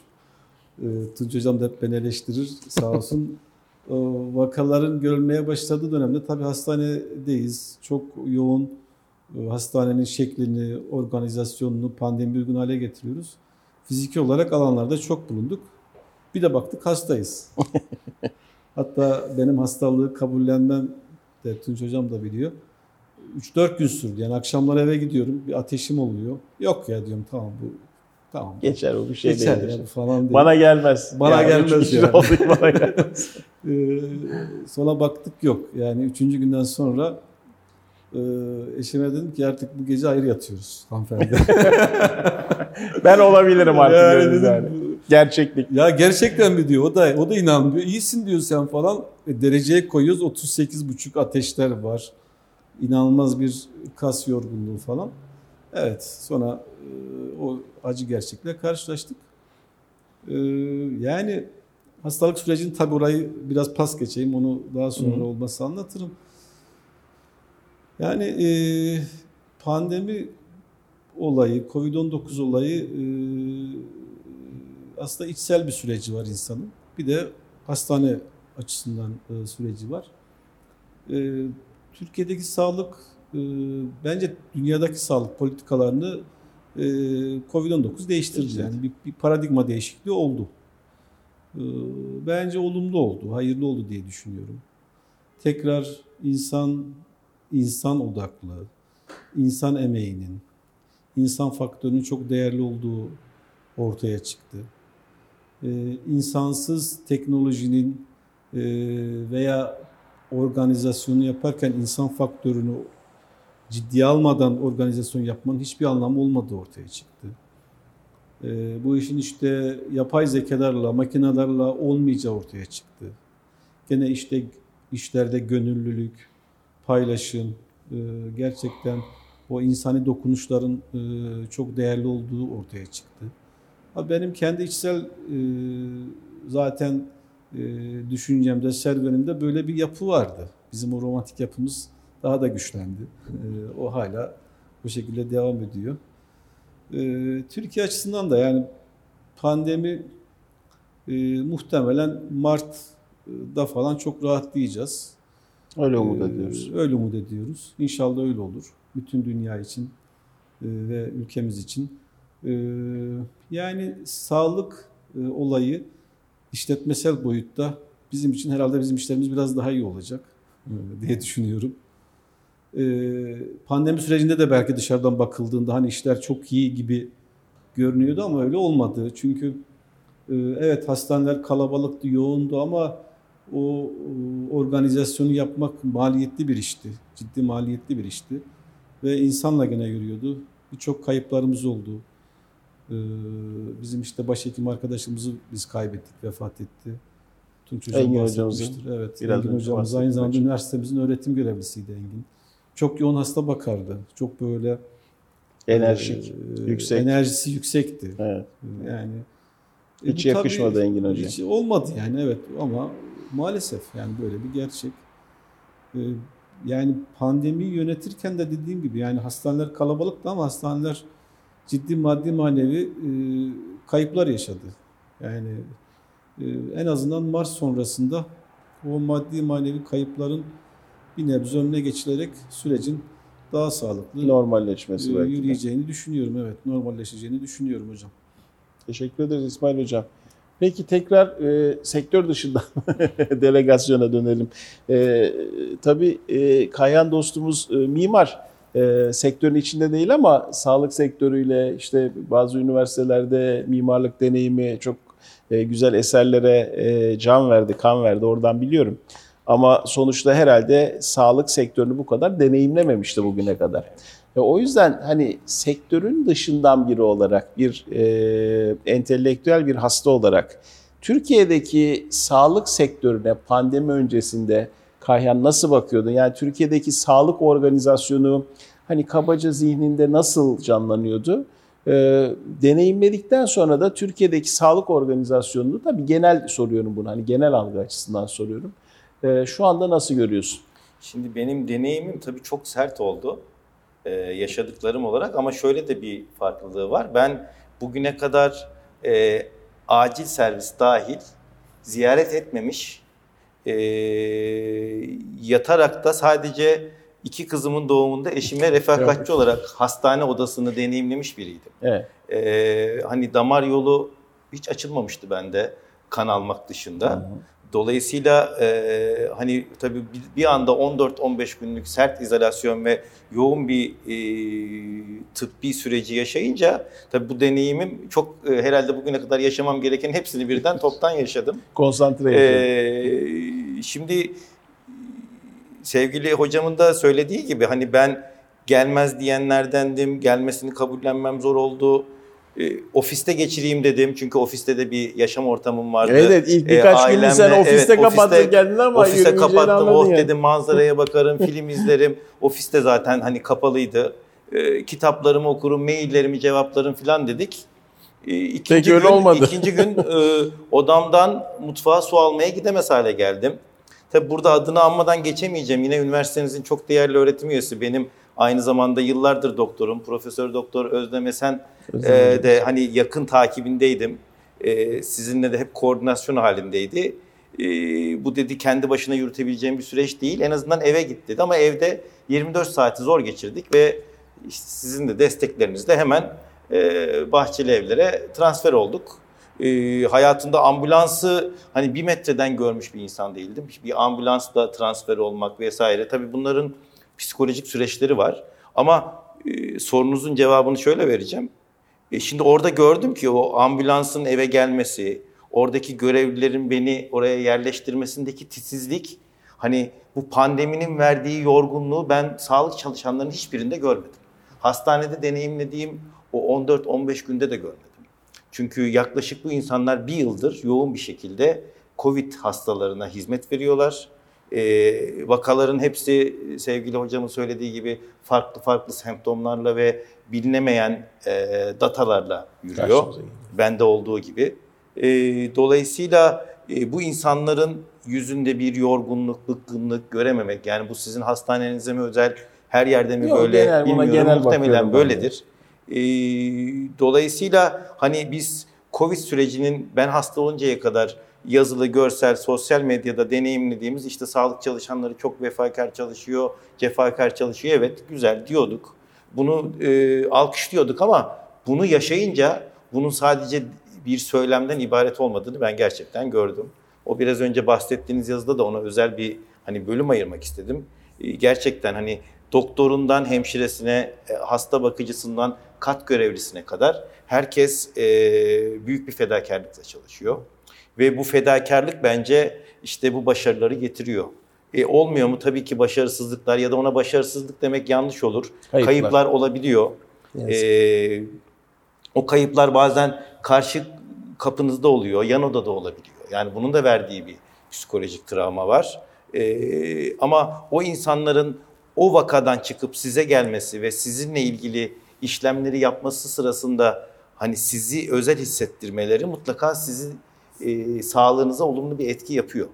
S4: E, Tunç Hocam da hep beni eleştirir sağ olsun. Vakaların görülmeye başladığı dönemde tabii hastanedeyiz. Çok yoğun e, hastanenin şeklini, organizasyonunu pandemi uygun hale getiriyoruz. Fiziki olarak alanlarda çok bulunduk. Bir de baktık hastayız. Hatta benim hastalığı kabullenmem de Tunç Hocam da biliyor. 3-4 gün sürdü. Yani akşamlar eve gidiyorum. Bir ateşim oluyor. Yok ya diyorum tamam bu tamam.
S1: Geçer o bir şey
S4: Geçer
S1: değildir.
S4: ya falan değil.
S1: Bana gelmez.
S4: Bana
S1: Yani
S4: gelmez yani.
S1: olduk, bana gelmez.
S4: Ee, sonra baktık yok. Yani üçüncü günden sonra e, eşime dedim ki artık bu gece ayrı yatıyoruz hanımefendi.
S1: ben olabilirim artık.
S4: Yani dedim,
S1: yani. Gerçeklik.
S4: Ya gerçekten mi diyor. O da o da inanmıyor. İyisin diyor sen falan. E, dereceye koyuyoruz. 38,5 ateşler var. İnanılmaz bir kas yorgunluğu falan. Evet. Sonra e, o acı gerçekle karşılaştık. E, yani hastalık sürecini tabii orayı biraz pas geçeyim. Onu daha sonra
S1: Hı
S4: olmasa anlatırım. Yani e, pandemi olayı, Covid-19 olayı e, aslında içsel bir süreci var insanın. Bir de hastane açısından e, süreci var. E, Türkiye'deki sağlık e, bence dünyadaki sağlık politikalarını e, Covid-19 değiştirdi. Yani bir, bir paradigma değişikliği oldu. E, bence olumlu oldu, hayırlı oldu diye düşünüyorum. Tekrar insan insan odaklı, insan emeğinin, insan faktörünün çok değerli olduğu ortaya çıktı. Ee, insansız teknolojinin e, veya organizasyonu yaparken insan faktörünü ciddiye almadan organizasyon yapmanın hiçbir anlamı olmadığı ortaya çıktı. Ee, bu işin işte yapay zekalarla, makinelerle olmayacağı ortaya çıktı. Gene işte işlerde gönüllülük, paylaşım, e, gerçekten o insani dokunuşların e, çok değerli olduğu ortaya çıktı. Benim kendi içsel e, zaten düşüncemde, serüvenimde böyle bir yapı vardı. Bizim o romantik yapımız daha da güçlendi. O hala bu şekilde devam ediyor. Türkiye açısından da yani pandemi muhtemelen Mart'da falan çok rahatlayacağız.
S1: Öyle umut
S4: Ee,
S1: ediyoruz.
S4: Öyle umut ediyoruz. İnşallah öyle olur. Bütün dünya için e, ve ülkemiz için. Ee, Yani sağlık e, olayı işletmesel boyutta bizim için herhalde bizim işlerimiz biraz daha iyi olacak. e, diye düşünüyorum. E, pandemi sürecinde de belki dışarıdan bakıldığında hani işler çok iyi gibi görünüyordu ama öyle olmadı. Çünkü e, evet hastaneler kalabalıktı, yoğundu ama o organizasyonu yapmak maliyetli bir işti. Ciddi maliyetli bir işti. Ve insanla gene yürüyordu. Birçok kayıplarımız oldu. Bizim işte başhekim arkadaşımızı biz kaybettik, vefat etti.
S1: Tunç Hocam Engin hocamızın.
S4: Evet, Biraz Engin hocamız aynı zamanda üniversitemizin öğretim görevlisiydi Engin. Çok yoğun hasta bakardı. Çok böyle
S1: enerjik, e, yüksek.
S4: Enerjisi yüksekti.
S1: Evet.
S4: Yani
S1: hiç yakışmadı Engin Hoca.
S4: Hiç olmadı yani evet ama maalesef yani böyle bir gerçek. Ee, yani pandemi yönetirken de dediğim gibi yani hastaneler kalabalıktı ama hastaneler ciddi maddi manevi e, kayıplar yaşadı. Yani e, en azından Mart sonrasında o maddi manevi kayıpların bir nebze önüne geçilerek sürecin daha sağlıklı
S1: normalleşmesi
S4: e, yürüyeceğini düşünüyorum. Evet, normalleşeceğini düşünüyorum hocam.
S1: Teşekkür ederiz İsmail Hocam. Peki tekrar e, sektör dışında delegasyona dönelim. E, tabii e, Kayhan dostumuz e, mimar. E, sektörün içinde değil ama sağlık sektörüyle işte bazı üniversitelerde mimarlık deneyimi çok e, güzel eserlere e, can verdi, kan verdi. Oradan biliyorum. Ama sonuçta herhalde sağlık sektörünü bu kadar deneyimlememişti bugüne kadar. E, o yüzden hani sektörün dışından biri olarak bir e, entelektüel bir hasta olarak Türkiye'deki sağlık sektörüne pandemi öncesinde Kahyan nasıl bakıyordun? Yani Türkiye'deki sağlık organizasyonu hani kabaca zihninde nasıl canlanıyordu? E, deneyimledikten sonra da Türkiye'deki sağlık organizasyonunu tabii genel soruyorum bunu hani genel algı açısından soruyorum. E, şu anda nasıl görüyorsun?
S2: Şimdi benim deneyimim tabii çok sert oldu e, yaşadıklarım olarak ama şöyle de bir farklılığı var. Ben bugüne kadar e, acil servis dahil ziyaret etmemiş, e, yatarak da sadece iki kızımın doğumunda eşime refakatçi olarak hastane odasını deneyimlemiş biriydim.
S1: Evet.
S2: E, hani damar yolu hiç açılmamıştı bende kan almak dışında. Hı hı. Dolayısıyla e, hani tabii bir, anda 14-15 günlük sert izolasyon ve yoğun bir e, tıbbi süreci yaşayınca tabii bu deneyimim çok e, herhalde bugüne kadar yaşamam gereken hepsini birden toptan yaşadım.
S1: Konsantre
S2: e, Şimdi sevgili hocamın da söylediği gibi hani ben gelmez diyenlerdendim, gelmesini kabullenmem zor oldu e, ofiste geçireyim dedim. Çünkü ofiste de bir yaşam ortamım vardı.
S1: Evet, evet ilk birkaç e, gün sen ofiste evet, kapattın kendini ama
S2: ofiste kapattım. Oh yani. dedim manzaraya bakarım, film izlerim. Ofiste zaten hani kapalıydı. E, kitaplarımı okurum, maillerimi cevaplarım falan dedik.
S1: E, ikinci Peki gün, olmadı.
S2: İkinci gün e, odamdan mutfağa su almaya gidemez hale geldim. Tabi burada adını anmadan geçemeyeceğim. Yine üniversitenizin çok değerli öğretim üyesi. Benim aynı zamanda yıllardır doktorum. Profesör Doktor Özlem Esen e, de hani yakın takibindeydim. E, sizinle de hep koordinasyon halindeydi. E, bu dedi kendi başına yürütebileceğim bir süreç değil. En azından eve git dedi ama evde 24 saati zor geçirdik ve işte sizin de desteklerinizle hemen e, bahçeli evlere transfer olduk. E, hayatında ambulansı hani bir metreden görmüş bir insan değildim. Bir ambulansla transfer olmak vesaire. Tabii bunların psikolojik süreçleri var. Ama e, sorunuzun cevabını şöyle vereceğim. E, şimdi orada gördüm ki o ambulansın eve gelmesi, oradaki görevlilerin beni oraya yerleştirmesindeki titizlik, hani bu pandeminin verdiği yorgunluğu ben sağlık çalışanlarının hiçbirinde görmedim. Hastanede deneyimlediğim o 14-15 günde de görmedim. Çünkü yaklaşık bu insanlar bir yıldır yoğun bir şekilde COVID hastalarına hizmet veriyorlar. Ee, vakaların hepsi sevgili hocamın söylediği gibi farklı farklı semptomlarla ve bilinemeyen e, datalarla yürüyor. Bende olduğu gibi. E, dolayısıyla e, bu insanların yüzünde bir yorgunluk, bıkkınlık görememek. Yani bu sizin hastanenize mi özel, her yerde mi Yok, böyle genel, bilmiyorum. Genel Muhtemelen böyledir. E, dolayısıyla hani biz Covid sürecinin ben hasta oluncaya kadar yazılı, görsel, sosyal medyada deneyimlediğimiz işte sağlık çalışanları çok vefakar çalışıyor, cefakar çalışıyor. Evet güzel diyorduk. Bunu e, alkışlıyorduk ama bunu yaşayınca bunun sadece bir söylemden ibaret olmadığını ben gerçekten gördüm. O biraz önce bahsettiğiniz yazıda da ona özel bir hani bölüm ayırmak istedim. E, gerçekten hani doktorundan hemşiresine, e, hasta bakıcısından kat görevlisine kadar herkes e, büyük bir fedakarlıkla çalışıyor. Ve bu fedakarlık bence işte bu başarıları getiriyor. E, olmuyor mu? Tabii ki başarısızlıklar ya da ona başarısızlık demek yanlış olur.
S1: Kayıplar.
S2: Kayıplar, olabiliyor. E, o kayıplar bazen karşı kapınızda oluyor, yan odada olabiliyor. Yani bunun da verdiği bir psikolojik travma var. E, ama o insanların o vakadan çıkıp size gelmesi ve sizinle ilgili işlemleri yapması sırasında hani sizi özel hissettirmeleri mutlaka sizin e, sağlığınıza olumlu bir etki yapıyor.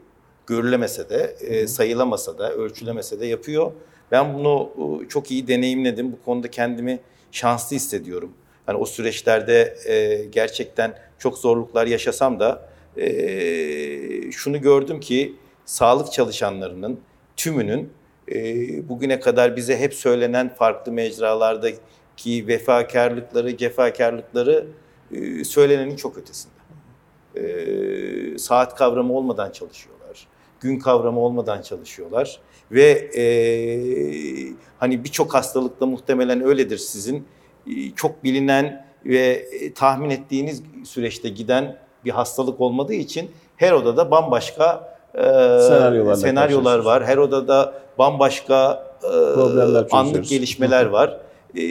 S2: Görülemese de, e, sayılamasa da, ölçülemese de yapıyor. Ben bunu e, çok iyi deneyimledim. Bu konuda kendimi şanslı hissediyorum. Yani o süreçlerde e, gerçekten çok zorluklar yaşasam da e, şunu gördüm ki sağlık çalışanlarının tümünün e, bugüne kadar bize hep söylenen farklı mecralardaki vefakarlıkları, cefakarlıkları e, söylenenin çok ötesinde. E, saat kavramı olmadan çalışıyorlar. Gün kavramı olmadan çalışıyorlar. Ve e, hani birçok hastalıkta muhtemelen öyledir sizin. E, çok bilinen ve e, tahmin ettiğiniz süreçte giden bir hastalık olmadığı için her odada bambaşka e, senaryolar var. Her odada bambaşka e, anlık gelişmeler var. E,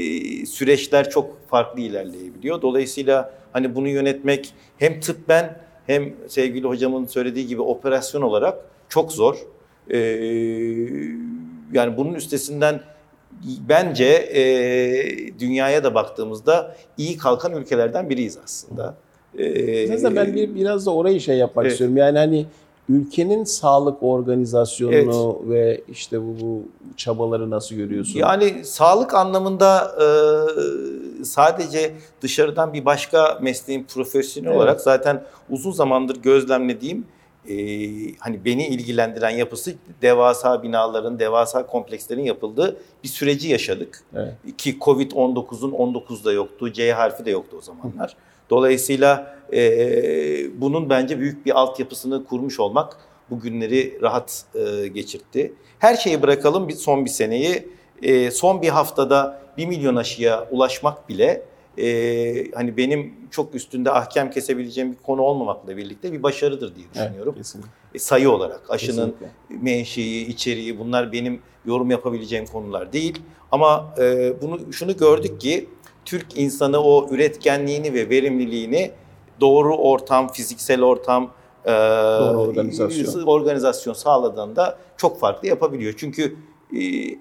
S2: süreçler çok farklı ilerleyebiliyor. Dolayısıyla hani bunu yönetmek hem tıbben hem sevgili hocamın söylediği gibi operasyon olarak çok zor. E, yani bunun üstesinden bence e, dünyaya da baktığımızda iyi kalkan ülkelerden biriyiz aslında. E,
S1: Aslında ben bir, biraz da orayı şey yapmak
S2: Evet.
S1: istiyorum. Yani hani ülkenin sağlık organizasyonunu ve işte bu, bu çabaları nasıl görüyorsun?
S2: Yani sağlık anlamında e, sadece dışarıdan bir başka mesleğin profesyonel
S1: Evet.
S2: olarak zaten uzun zamandır gözlemlediğim e, hani beni ilgilendiren yapısı devasa binaların, devasa komplekslerin yapıldığı bir süreci yaşadık.
S1: Evet.
S2: Ki Covid-19'un 19'da yoktu, C harfi de yoktu o zamanlar. Dolayısıyla e, bunun bence büyük bir altyapısını kurmuş olmak bu günleri rahat e, geçirtti. Her şeyi bırakalım bir son bir seneyi. E, son bir haftada 1 milyon aşıya ulaşmak bile e, hani benim çok üstünde ahkam kesebileceğim bir konu olmamakla birlikte bir başarıdır diye
S1: Evet,
S2: düşünüyorum.
S1: kesinlikle.
S2: E, sayı olarak aşının
S1: Kesinlikle.
S2: menşei, içeriği bunlar benim yorum yapabileceğim konular değil. Ama e, bunu şunu gördük ki Türk insanı o üretkenliğini ve verimliliğini doğru ortam, fiziksel ortam, e,
S1: Doğru organizasyon.
S2: organizasyon sağladığında çok farklı yapabiliyor. Çünkü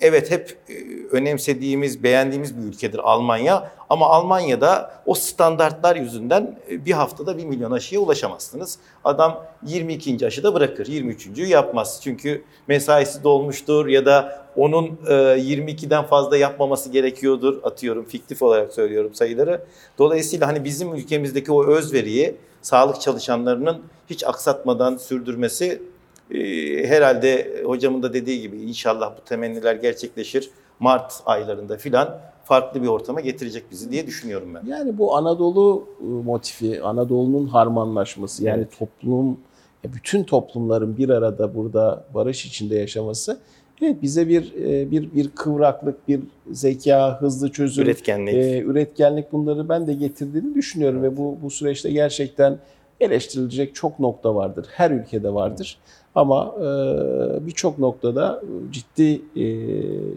S2: evet hep e, önemsediğimiz, beğendiğimiz bir ülkedir Almanya. Ama Almanya'da o standartlar yüzünden e, bir haftada bir milyon aşıya ulaşamazsınız. Adam 22. aşıda bırakır, 23. yapmaz. Çünkü mesaisi dolmuştur ya da onun e, 22'den fazla yapmaması gerekiyordur. Atıyorum fiktif olarak söylüyorum sayıları. Dolayısıyla hani bizim ülkemizdeki o özveriyi sağlık çalışanlarının hiç aksatmadan sürdürmesi e, herhalde hocamın da dediği gibi inşallah bu temenniler gerçekleşir. Mart aylarında filan farklı bir ortama getirecek bizi diye düşünüyorum ben.
S1: Yani bu Anadolu e, motifi, Anadolu'nun harmanlaşması yani
S2: Evet.
S1: toplum, e, bütün toplumların bir arada burada barış içinde yaşaması evet bize bir e, bir bir kıvraklık, bir zeka, hızlı çözüm,
S2: Üretkenlik.
S1: e, üretkenlik bunları ben de getirdiğini düşünüyorum ve bu bu süreçte gerçekten eleştirilecek çok nokta vardır. Her ülkede vardır. Ama e, birçok noktada ciddi e,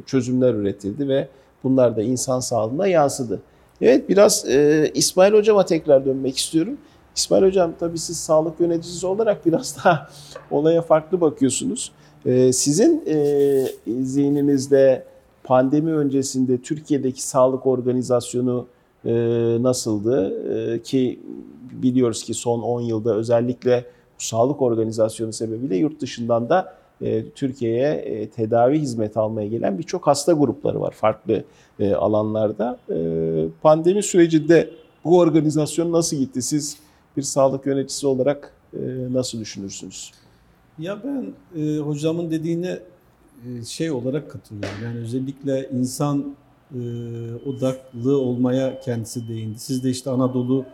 S1: çözümler üretildi ve bunlar da insan sağlığına yansıdı. Evet biraz e, İsmail Hocam'a tekrar dönmek istiyorum. İsmail Hocam tabii siz sağlık yöneticisi olarak biraz daha olaya farklı bakıyorsunuz. Sizin zihninizde pandemi öncesinde Türkiye'deki sağlık organizasyonu nasıldı? Ki biliyoruz ki son 10 yılda özellikle sağlık organizasyonu sebebiyle yurt dışından da e, Türkiye'ye e, tedavi hizmeti almaya gelen birçok hasta grupları var farklı e, alanlarda. Pandemi sürecinde bu organizasyon nasıl gitti? Siz bir sağlık yöneticisi olarak nasıl düşünürsünüz?
S4: Ya ben e, hocamın dediğine e, şey olarak katılıyorum. Yani özellikle insan e, odaklı olmaya kendisi değindi. Siz de işte Anadolu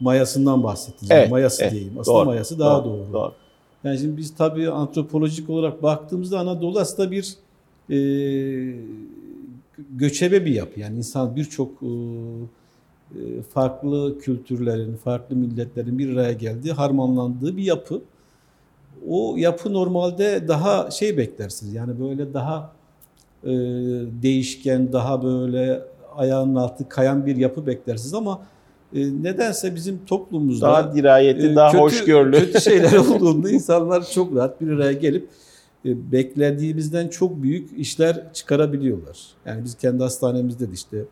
S4: mayasından bahsettiniz.
S1: Evet,
S4: mayası
S1: evet,
S4: diyeyim. Aslında
S1: doğru,
S4: mayası daha doğru.
S1: doğru.
S4: Yani şimdi biz tabii antropolojik olarak baktığımızda Anadolu aslında bir e, göçebe bir yapı. Yani insan birçok e, e, farklı kültürlerin, farklı milletlerin bir araya geldiği, harmanlandığı bir yapı. O yapı normalde daha şey beklersiniz. Yani böyle daha e, değişken, daha böyle ayağının altı kayan bir yapı beklersiniz ama nedense bizim toplumumuzda
S1: Daha dirayetli,
S4: e,
S1: daha
S4: kötü-
S1: hoşgörülü.
S4: Kötü şeyler olduğunda insanlar çok rahat bir araya gelip e, beklediğimizden çok büyük işler çıkarabiliyorlar. Yani biz kendi hastanemizde de işte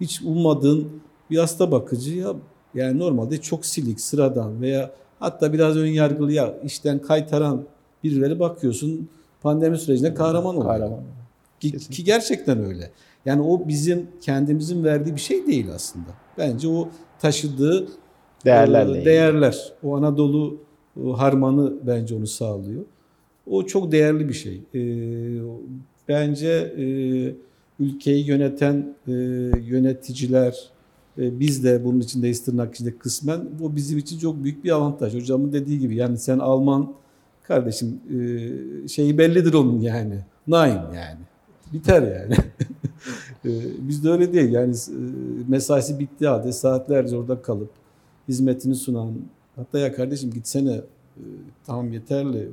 S4: hiç ummadığın bir hasta bakıcı ya yani normalde çok silik, sıradan veya hatta biraz ön yargılı ya işten kaytaran birileri bakıyorsun pandemi sürecinde kahraman oluyor.
S1: Kahraman.
S4: Ki,
S1: Kesinlikle.
S4: ki gerçekten öyle. Yani o bizim kendimizin verdiği bir şey değil aslında. Bence o taşıdığı
S1: Değerlerle
S4: e,
S1: ilgili.
S4: değerler. O Anadolu e, harmanı bence onu sağlıyor. O çok değerli bir şey. E, Bence ülkeyi yöneten yöneticiler, biz de bunun içindeyiz tırnak içinde kısmen. Bu bizim için çok büyük bir avantaj. Hocamın dediği gibi yani sen Alman kardeşim şeyi bellidir onun yani. Nine yani. Biter yani. E, Bizde öyle değil. Yani e, mesaisi bittiği halde saatlerce orada kalıp hizmetini sunan hatta ya kardeşim gitsene e, tamam yeterli.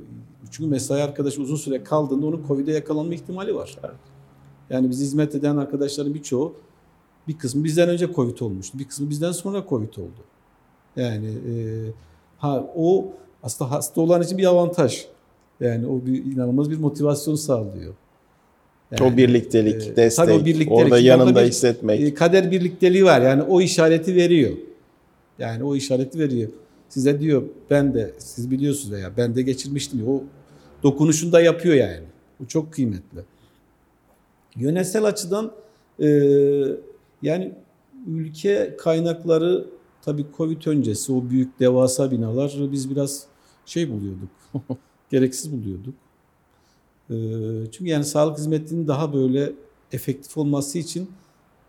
S4: Çünkü mesai arkadaşı uzun süre kaldığında onun Covid'e yakalanma ihtimali var. Yani biz hizmet eden arkadaşların birçoğu bir kısmı bizden önce Covid olmuştu. Bir kısmı bizden sonra Covid oldu. Yani e, ha o aslında hasta olan için bir avantaj. Yani o bir inanılmaz bir motivasyon sağlıyor.
S1: O birliktelik,
S4: e,
S1: destek,
S4: tabii o birliktelik.
S1: orada
S4: Şimdi
S1: yanında
S4: bir,
S1: hissetmek.
S4: e, kader birlikteliği var. Yani o işareti veriyor. Yani o işareti veriyor. Size diyor ben de siz biliyorsunuz veya ben de geçirmiştim. diyor. O dokunuşunu da yapıyor yani. Bu çok kıymetli. Yönetsel açıdan e, yani ülke kaynakları tabii Covid öncesi o büyük devasa binalar biz biraz şey buluyorduk. gereksiz buluyorduk. E, çünkü yani sağlık hizmetinin daha böyle efektif olması için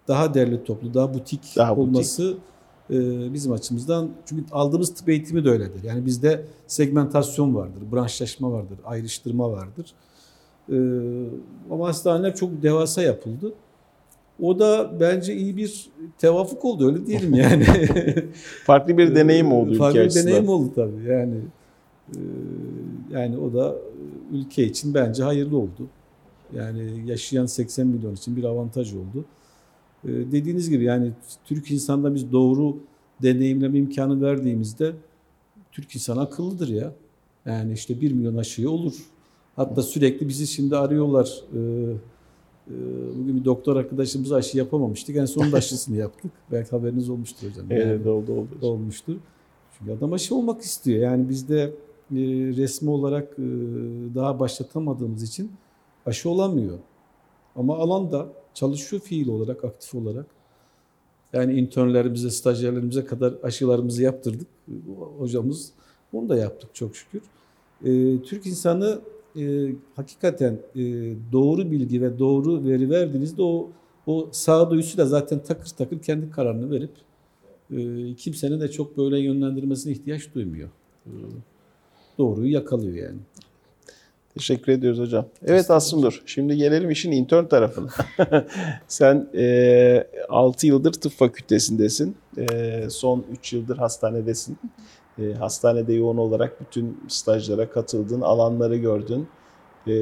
S4: daha derli toplu, daha butik
S1: Daha butik.
S4: olması e, bizim açımızdan çünkü aldığımız tıp eğitimi de öyledir. Yani bizde segmentasyon vardır, branşlaşma vardır, ayrıştırma vardır. E, ama hastaneler çok devasa yapıldı. O da bence iyi bir tevafuk oldu öyle diyelim yani.
S1: Farklı bir deneyim oldu ülke
S4: Farklı bir
S1: açısından.
S4: deneyim oldu tabii yani. yani o da ülke için bence hayırlı oldu. Yani yaşayan 80 milyon için bir avantaj oldu. E, dediğiniz gibi yani Türk insanına biz doğru deneyimleme imkanı verdiğimizde Türk insanı akıllıdır ya. Yani işte 1 milyon aşıyı olur. Hatta sürekli bizi şimdi arıyorlar. E, e, bugün bir doktor arkadaşımız aşı yapamamıştık. En sonunda aşısını yaptık. Belki haberiniz olmuştur hocam. Yani
S1: Evet oldu oldu.
S4: olmuştur. Çünkü adam aşı olmak istiyor. Yani bizde resmi olarak e, daha başlatamadığımız için aşı olamıyor. Ama alanda çalışıyor fiil olarak, aktif olarak. Yani internlerimize, stajyerlerimize kadar aşılarımızı yaptırdık. Hocamız onu da yaptık çok şükür. E, Türk insanı e, hakikaten e, doğru bilgi ve doğru veri verdiğinizde o o sağduyusuyla zaten takır takır kendi kararını verip e, kimsenin de çok böyle yönlendirmesine ihtiyaç duymuyor. E, doğruyu yakalıyor yani.
S1: Teşekkür ediyoruz hocam. Evet Asımdur. Şimdi gelelim işin intern tarafına. Sen e, 6 yıldır tıp fakültesindesin. E, son 3 yıldır hastanedesin. E, hastanede yoğun olarak bütün stajlara katıldın, alanları gördün. E,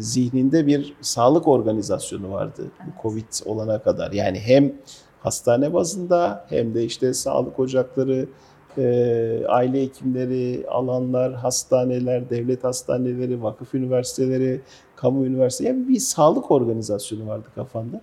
S1: zihninde bir sağlık organizasyonu vardı bu Covid olana kadar. Yani hem hastane bazında hem de işte sağlık ocakları, e, aile hekimleri, alanlar, hastaneler, devlet hastaneleri, vakıf üniversiteleri, kamu üniversiteleri yani bir sağlık organizasyonu vardı kafanda.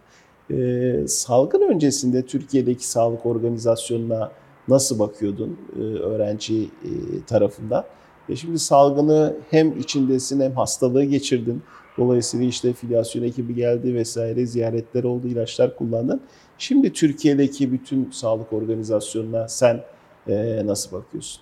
S1: E, salgın öncesinde Türkiye'deki sağlık organizasyonuna nasıl bakıyordun e, öğrenci e, tarafından? E şimdi salgını hem içindesin hem hastalığı geçirdin. Dolayısıyla işte filyasyon ekibi geldi vesaire ziyaretler oldu, ilaçlar kullandın. Şimdi Türkiye'deki bütün sağlık organizasyonuna sen e, nasıl bakıyorsun?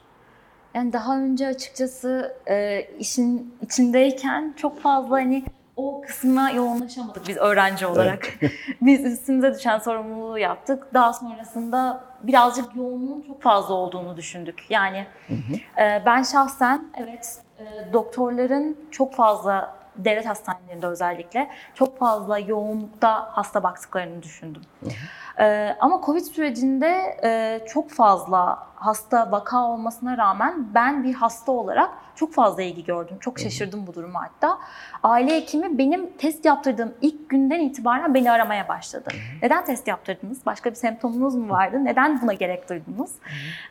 S3: Yani daha önce açıkçası e, işin içindeyken çok fazla hani o kısmına yoğunlaşamadık biz öğrenci olarak. biz üstümüze düşen sorumluluğu yaptık. Daha sonrasında birazcık yoğunluğun çok fazla olduğunu düşündük. Yani e, ben şahsen evet e, doktorların çok fazla devlet hastanelerinde özellikle çok fazla yoğunlukta hasta baktıklarını düşündüm. Ee, ama Covid sürecinde e, çok fazla hasta vaka olmasına rağmen ben bir hasta olarak çok fazla ilgi gördüm. Çok şaşırdım bu duruma hatta. Aile hekimi benim test yaptırdığım ilk günden itibaren beni aramaya başladı. Neden test yaptırdınız? Başka bir semptomunuz mu vardı? Neden buna gerek duydunuz?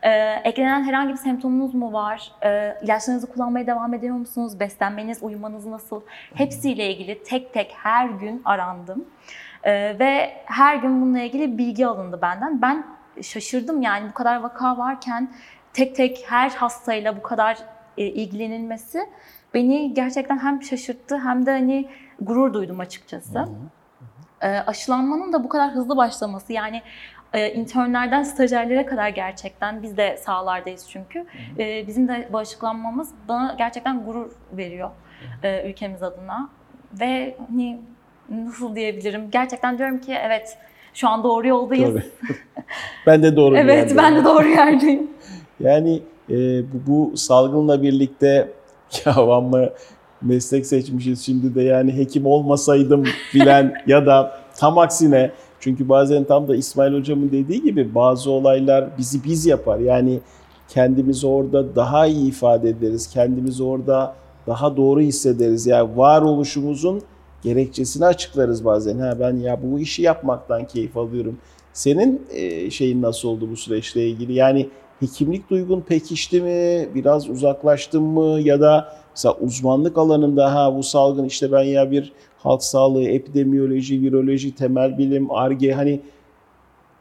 S3: Ee, eklenen herhangi bir semptomunuz mu var? Ee, ilaçlarınızı kullanmaya devam ediyor musunuz? Beslenmeniz, uyumanız nasıl? Hepsiyle ilgili tek tek her gün arandım. Ee, ve her gün bununla ilgili bilgi alındı benden. Ben şaşırdım yani bu kadar vaka varken tek tek her hastayla bu kadar ilgilenilmesi beni gerçekten hem şaşırttı hem de hani gurur duydum açıkçası. E, aşılanmanın da bu kadar hızlı başlaması yani e, internlerden stajyerlere kadar gerçekten biz de sahalardayız çünkü. E, bizim de bağışıklanmamız bana gerçekten gurur veriyor e, ülkemiz adına. Ve hani nasıl diyebilirim? Gerçekten diyorum ki evet şu an doğru yoldayız.
S1: Tabii. ben de doğru
S3: Evet ben de doğru yerdeyim.
S1: Yani e, bu, bu salgınla birlikte ya amma meslek seçmişiz şimdi de yani hekim olmasaydım filan ya da tam aksine çünkü bazen tam da İsmail hocamın dediği gibi bazı olaylar bizi biz yapar. Yani kendimizi orada daha iyi ifade ederiz. Kendimizi orada daha doğru hissederiz. Yani varoluşumuzun gerekçesini açıklarız bazen. Ha ben ya bu işi yapmaktan keyif alıyorum. Senin e, şeyin nasıl oldu bu süreçle ilgili? Yani hekimlik duygun pekişti mi? Biraz uzaklaştın mı? Ya da mesela uzmanlık alanında ha bu salgın işte ben ya bir halk sağlığı, epidemiyoloji, viroloji, temel bilim, ARGE hani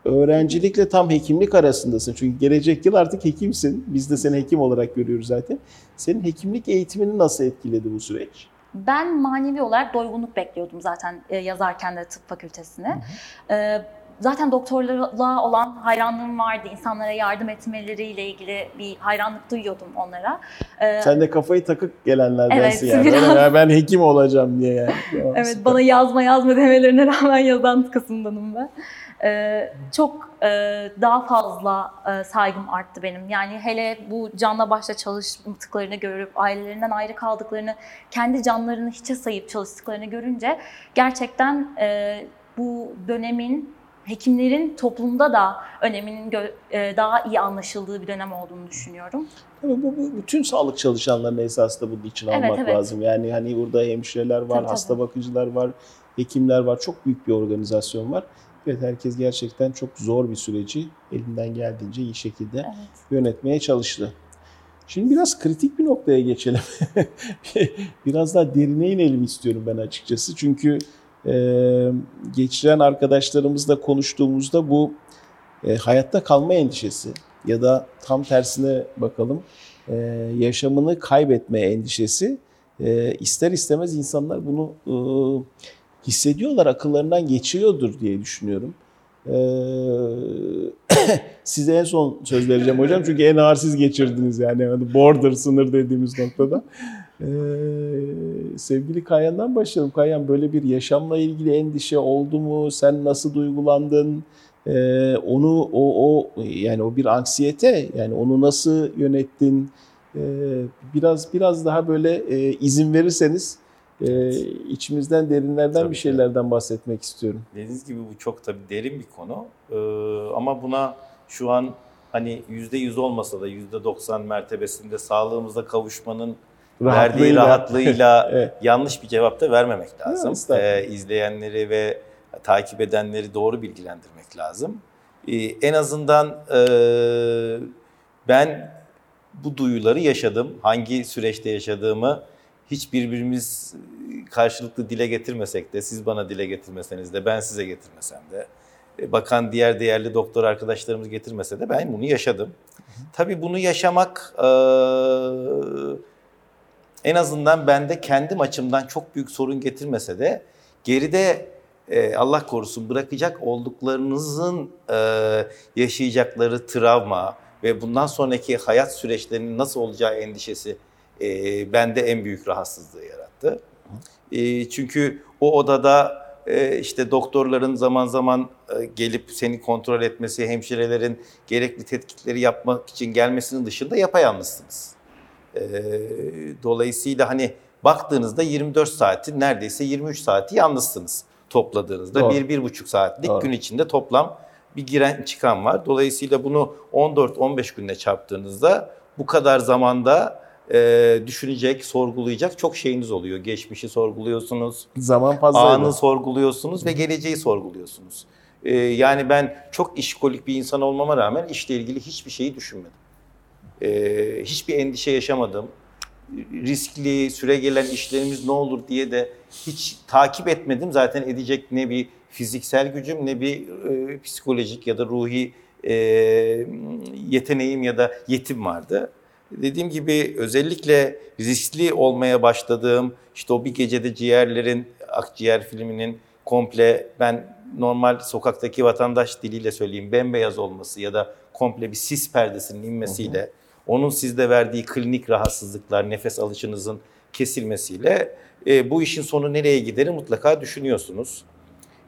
S1: öğrencilikle tam hekimlik arasındasın. Çünkü gelecek yıl artık hekimsin. Biz de seni hekim olarak görüyoruz zaten. Senin hekimlik eğitimini nasıl etkiledi bu süreç?
S3: Ben manevi olarak doygunluk bekliyordum zaten e, yazarken de tıp fakültesine. E, zaten doktorlarla olan hayranlığım vardı. İnsanlara yardım etmeleriyle ilgili bir hayranlık duyuyordum onlara. E,
S1: Sen de kafayı takık gelenlerdensin
S3: Evet,
S1: yani.
S3: biraz.
S1: Ben hekim olacağım diye yani. Tamam,
S3: Evet,
S1: süper.
S3: bana yazma yazma demelerine rağmen yazan kısımdanım ben. Ee, çok e, daha fazla e, saygım arttı benim. Yani hele bu canla başla çalıştıklarını görüp ailelerinden ayrı kaldıklarını, kendi canlarını hiçe sayıp çalıştıklarını görünce gerçekten e, bu dönemin hekimlerin toplumda da öneminin e, daha iyi anlaşıldığı bir dönem olduğunu düşünüyorum.
S1: Tabii bu, bu bütün sağlık çalışanlarının esasında bunun için
S3: Evet,
S1: almak
S3: evet.
S1: lazım. Yani hani burada hemşireler var,
S3: Tabii,
S1: hasta
S3: tabii.
S1: bakıcılar var, hekimler var. Çok büyük bir organizasyon var. Evet herkes gerçekten çok zor bir süreci elinden geldiğince iyi şekilde
S3: Evet.
S1: yönetmeye çalıştı. Şimdi biraz kritik bir noktaya geçelim. biraz daha derine inelim istiyorum ben açıkçası. Çünkü geçiren arkadaşlarımızla konuştuğumuzda bu e, hayatta kalma endişesi ya da tam tersine bakalım e, yaşamını kaybetme endişesi e, ister istemez insanlar bunu e, hissediyorlar, akıllarından geçiyordur diye düşünüyorum. E, size en son söz vereceğim hocam çünkü en ağır siz geçirdiniz yani Hani border sınır dediğimiz noktada. E, sevgili Kayan'dan başlayalım. Kayan böyle bir yaşamla ilgili endişe oldu mu? Sen nasıl duygulandın? Ee, onu o o yani o bir anksiyete yani onu nasıl yönettin? Ee, biraz biraz daha böyle e, izin verirseniz e, içimizden derinlerden
S2: Tabii
S1: bir şeylerden bahsetmek istiyorum.
S2: Dediğiniz gibi bu çok tabii derin bir konu. Ee, ama buna şu an hani yüzde yüz olmasa da yüzde doksan mertebesinde sağlığımıza kavuşmanın verdiği rahatlığıyla
S1: Evet.
S2: yanlış bir cevap da vermemek lazım.
S1: estağfurullah.
S2: Ee, izleyenleri ve takip edenleri doğru bilgilendirmek lazım. Ee, en azından e, ben bu duyuları yaşadım. Hangi süreçte yaşadığımı hiç birbirimiz karşılıklı dile getirmesek de, siz bana dile getirmeseniz de, ben size getirmesem de, e, bakan diğer değerli doktor arkadaşlarımız getirmese de ben bunu yaşadım. Tabii bunu yaşamak e, en azından bende kendim açımdan çok büyük sorun getirmese de geride e, Allah korusun bırakacak olduklarınızın e, yaşayacakları travma ve bundan sonraki hayat süreçlerinin nasıl olacağı endişesi e, bende en büyük rahatsızlığı yarattı. E, çünkü o odada e, işte doktorların zaman zaman e, gelip seni kontrol etmesi, hemşirelerin gerekli tetkikleri yapmak için gelmesinin dışında yapayalnızsınız. E, dolayısıyla hani baktığınızda 24 saati neredeyse 23 saati yalnızsınız topladığınızda.
S1: Doğru.
S2: Bir, bir buçuk saatlik
S1: Doğru.
S2: gün içinde toplam bir giren çıkan var. Dolayısıyla bunu 14-15 günde çarptığınızda bu kadar zamanda e, düşünecek, sorgulayacak çok şeyiniz oluyor. Geçmişi sorguluyorsunuz,
S1: Zaman fazlaydı.
S2: anı sorguluyorsunuz ve geleceği sorguluyorsunuz. E, yani ben çok işkolik bir insan olmama rağmen işle ilgili hiçbir şeyi düşünmedim. E, hiçbir endişe yaşamadım. Riskli, süre gelen işlerimiz ne olur diye de hiç takip etmedim. Zaten edecek ne bir fiziksel gücüm ne bir e, psikolojik ya da ruhi e, yeteneğim ya da yetim vardı. Dediğim gibi özellikle riskli olmaya başladığım işte o bir gecede ciğerlerin akciğer filminin komple ben normal sokaktaki vatandaş diliyle söyleyeyim bembeyaz olması ya da komple bir sis perdesinin inmesiyle onun sizde verdiği klinik rahatsızlıklar, nefes alışınızın kesilmesiyle e, bu işin sonu nereye giderir mutlaka düşünüyorsunuz.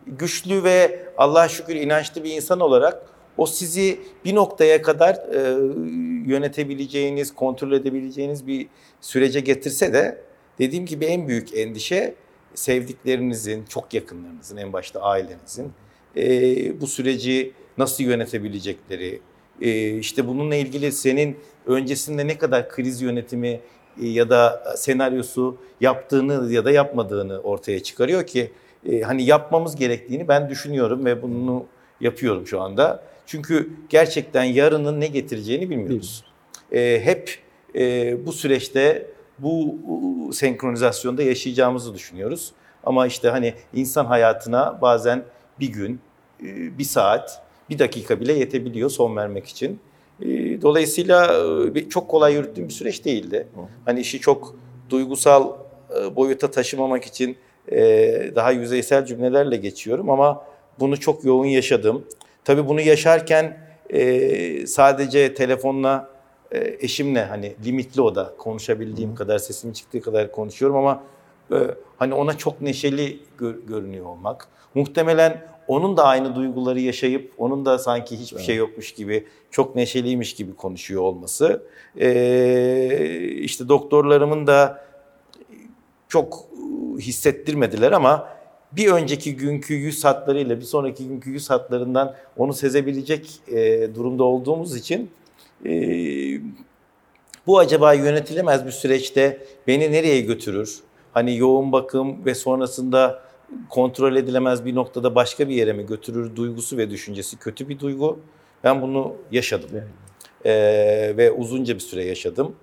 S2: Güçlü ve Allah'a şükür inançlı bir insan olarak o sizi bir noktaya kadar e, yönetebileceğiniz, kontrol edebileceğiniz bir sürece getirse de dediğim gibi en büyük endişe sevdiklerinizin, çok yakınlarınızın, en başta ailenizin e, bu süreci nasıl yönetebilecekleri, e, işte bununla ilgili senin öncesinde ne kadar kriz yönetimi e, ya da senaryosu yaptığını ya da yapmadığını ortaya çıkarıyor ki e, hani yapmamız gerektiğini ben düşünüyorum ve bunu yapıyorum şu anda. Çünkü gerçekten yarının ne getireceğini bilmiyoruz. E, hep bu süreçte bu senkronizasyonda yaşayacağımızı düşünüyoruz. Ama işte hani insan hayatına bazen bir gün, bir saat, bir dakika bile yetebiliyor son vermek için. E, Dolayısıyla e, çok kolay yürüttüğüm bir süreç değildi. Hani işi çok duygusal e, boyuta taşımamak için e, daha yüzeysel cümlelerle geçiyorum ama bunu çok yoğun yaşadım. Tabii bunu yaşarken sadece telefonla eşimle hani limitli o da konuşabildiğim kadar sesim çıktığı kadar konuşuyorum ama hani ona çok neşeli gör- görünüyor olmak. Muhtemelen onun da aynı duyguları yaşayıp onun da sanki hiçbir şey yokmuş gibi çok neşeliymiş gibi konuşuyor olması. E, işte doktorlarımın da çok hissettirmediler ama bir önceki günkü yüz hatlarıyla bir sonraki günkü yüz hatlarından onu sezebilecek e, durumda olduğumuz için e, bu acaba yönetilemez bir süreçte beni nereye götürür? Hani yoğun bakım ve sonrasında kontrol edilemez bir noktada başka bir yere mi götürür duygusu ve düşüncesi kötü bir duygu. Ben bunu yaşadım.
S1: Evet.
S2: Ee, ve uzunca bir süre yaşadım.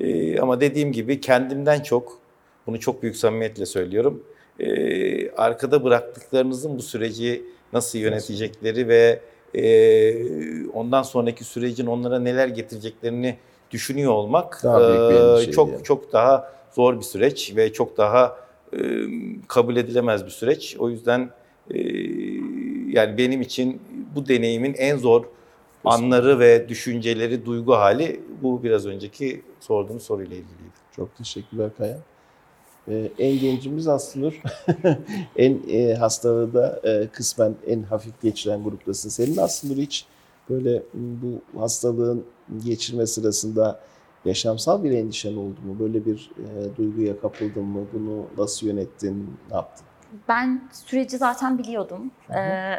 S2: Ee, ama dediğim gibi kendimden çok, bunu çok büyük samimiyetle söylüyorum, ee, arkada bıraktıklarınızın bu süreci nasıl yönetecekleri ve e, ondan sonraki sürecin onlara neler getireceklerini düşünüyor olmak
S1: Daha
S2: e, çok
S1: yani.
S2: çok daha zor bir süreç ve çok daha kabul edilemez bir süreç. O yüzden e, yani benim için bu deneyimin en zor anları ve düşünceleri, duygu hali bu biraz önceki sorduğunuz soruyla ilgiliydi.
S1: Çok teşekkürler Kaya. Ee, en gencimiz Aslı'nur. en e, hastalığı da e, kısmen en hafif geçiren gruptasın. Senin Aslı'nur hiç böyle bu hastalığın geçirme sırasında yaşamsal bir endişen oldu mu? Böyle bir e, duyguya kapıldın mı? Bunu nasıl yönettin? Ne yaptın?
S3: Ben süreci zaten biliyordum. Ee,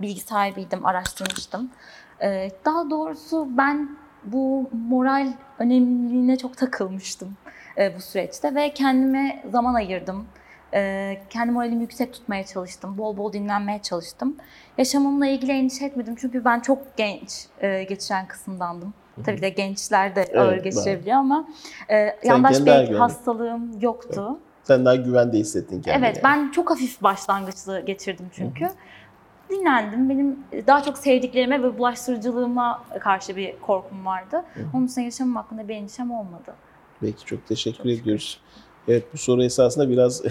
S3: bilgi sahibiydim, araştırmıştım. Ee, daha doğrusu ben bu moral önemliliğine çok takılmıştım e, bu süreçte ve kendime zaman ayırdım. Ee, kendi moralimi yüksek tutmaya çalıştım. Bol bol dinlenmeye çalıştım. Yaşamımla ilgili endişe etmedim çünkü ben çok genç e, geçiren kısımdandım. Tabii de gençler de ağır
S1: Evet,
S3: geçirebiliyor ama e, yandaş bir hastalığım yoktu.
S1: Sen daha güvende hissettin kendini.
S3: Evet, ben çok hafif başlangıçlı geçirdim çünkü. Dinlendim. Benim daha çok sevdiklerime ve bulaştırıcılığıma karşı bir korkum vardı. Onun için yaşamım hakkında bir endişem olmadı.
S1: Peki çok teşekkür ediyoruz. Evet bu soru esasında biraz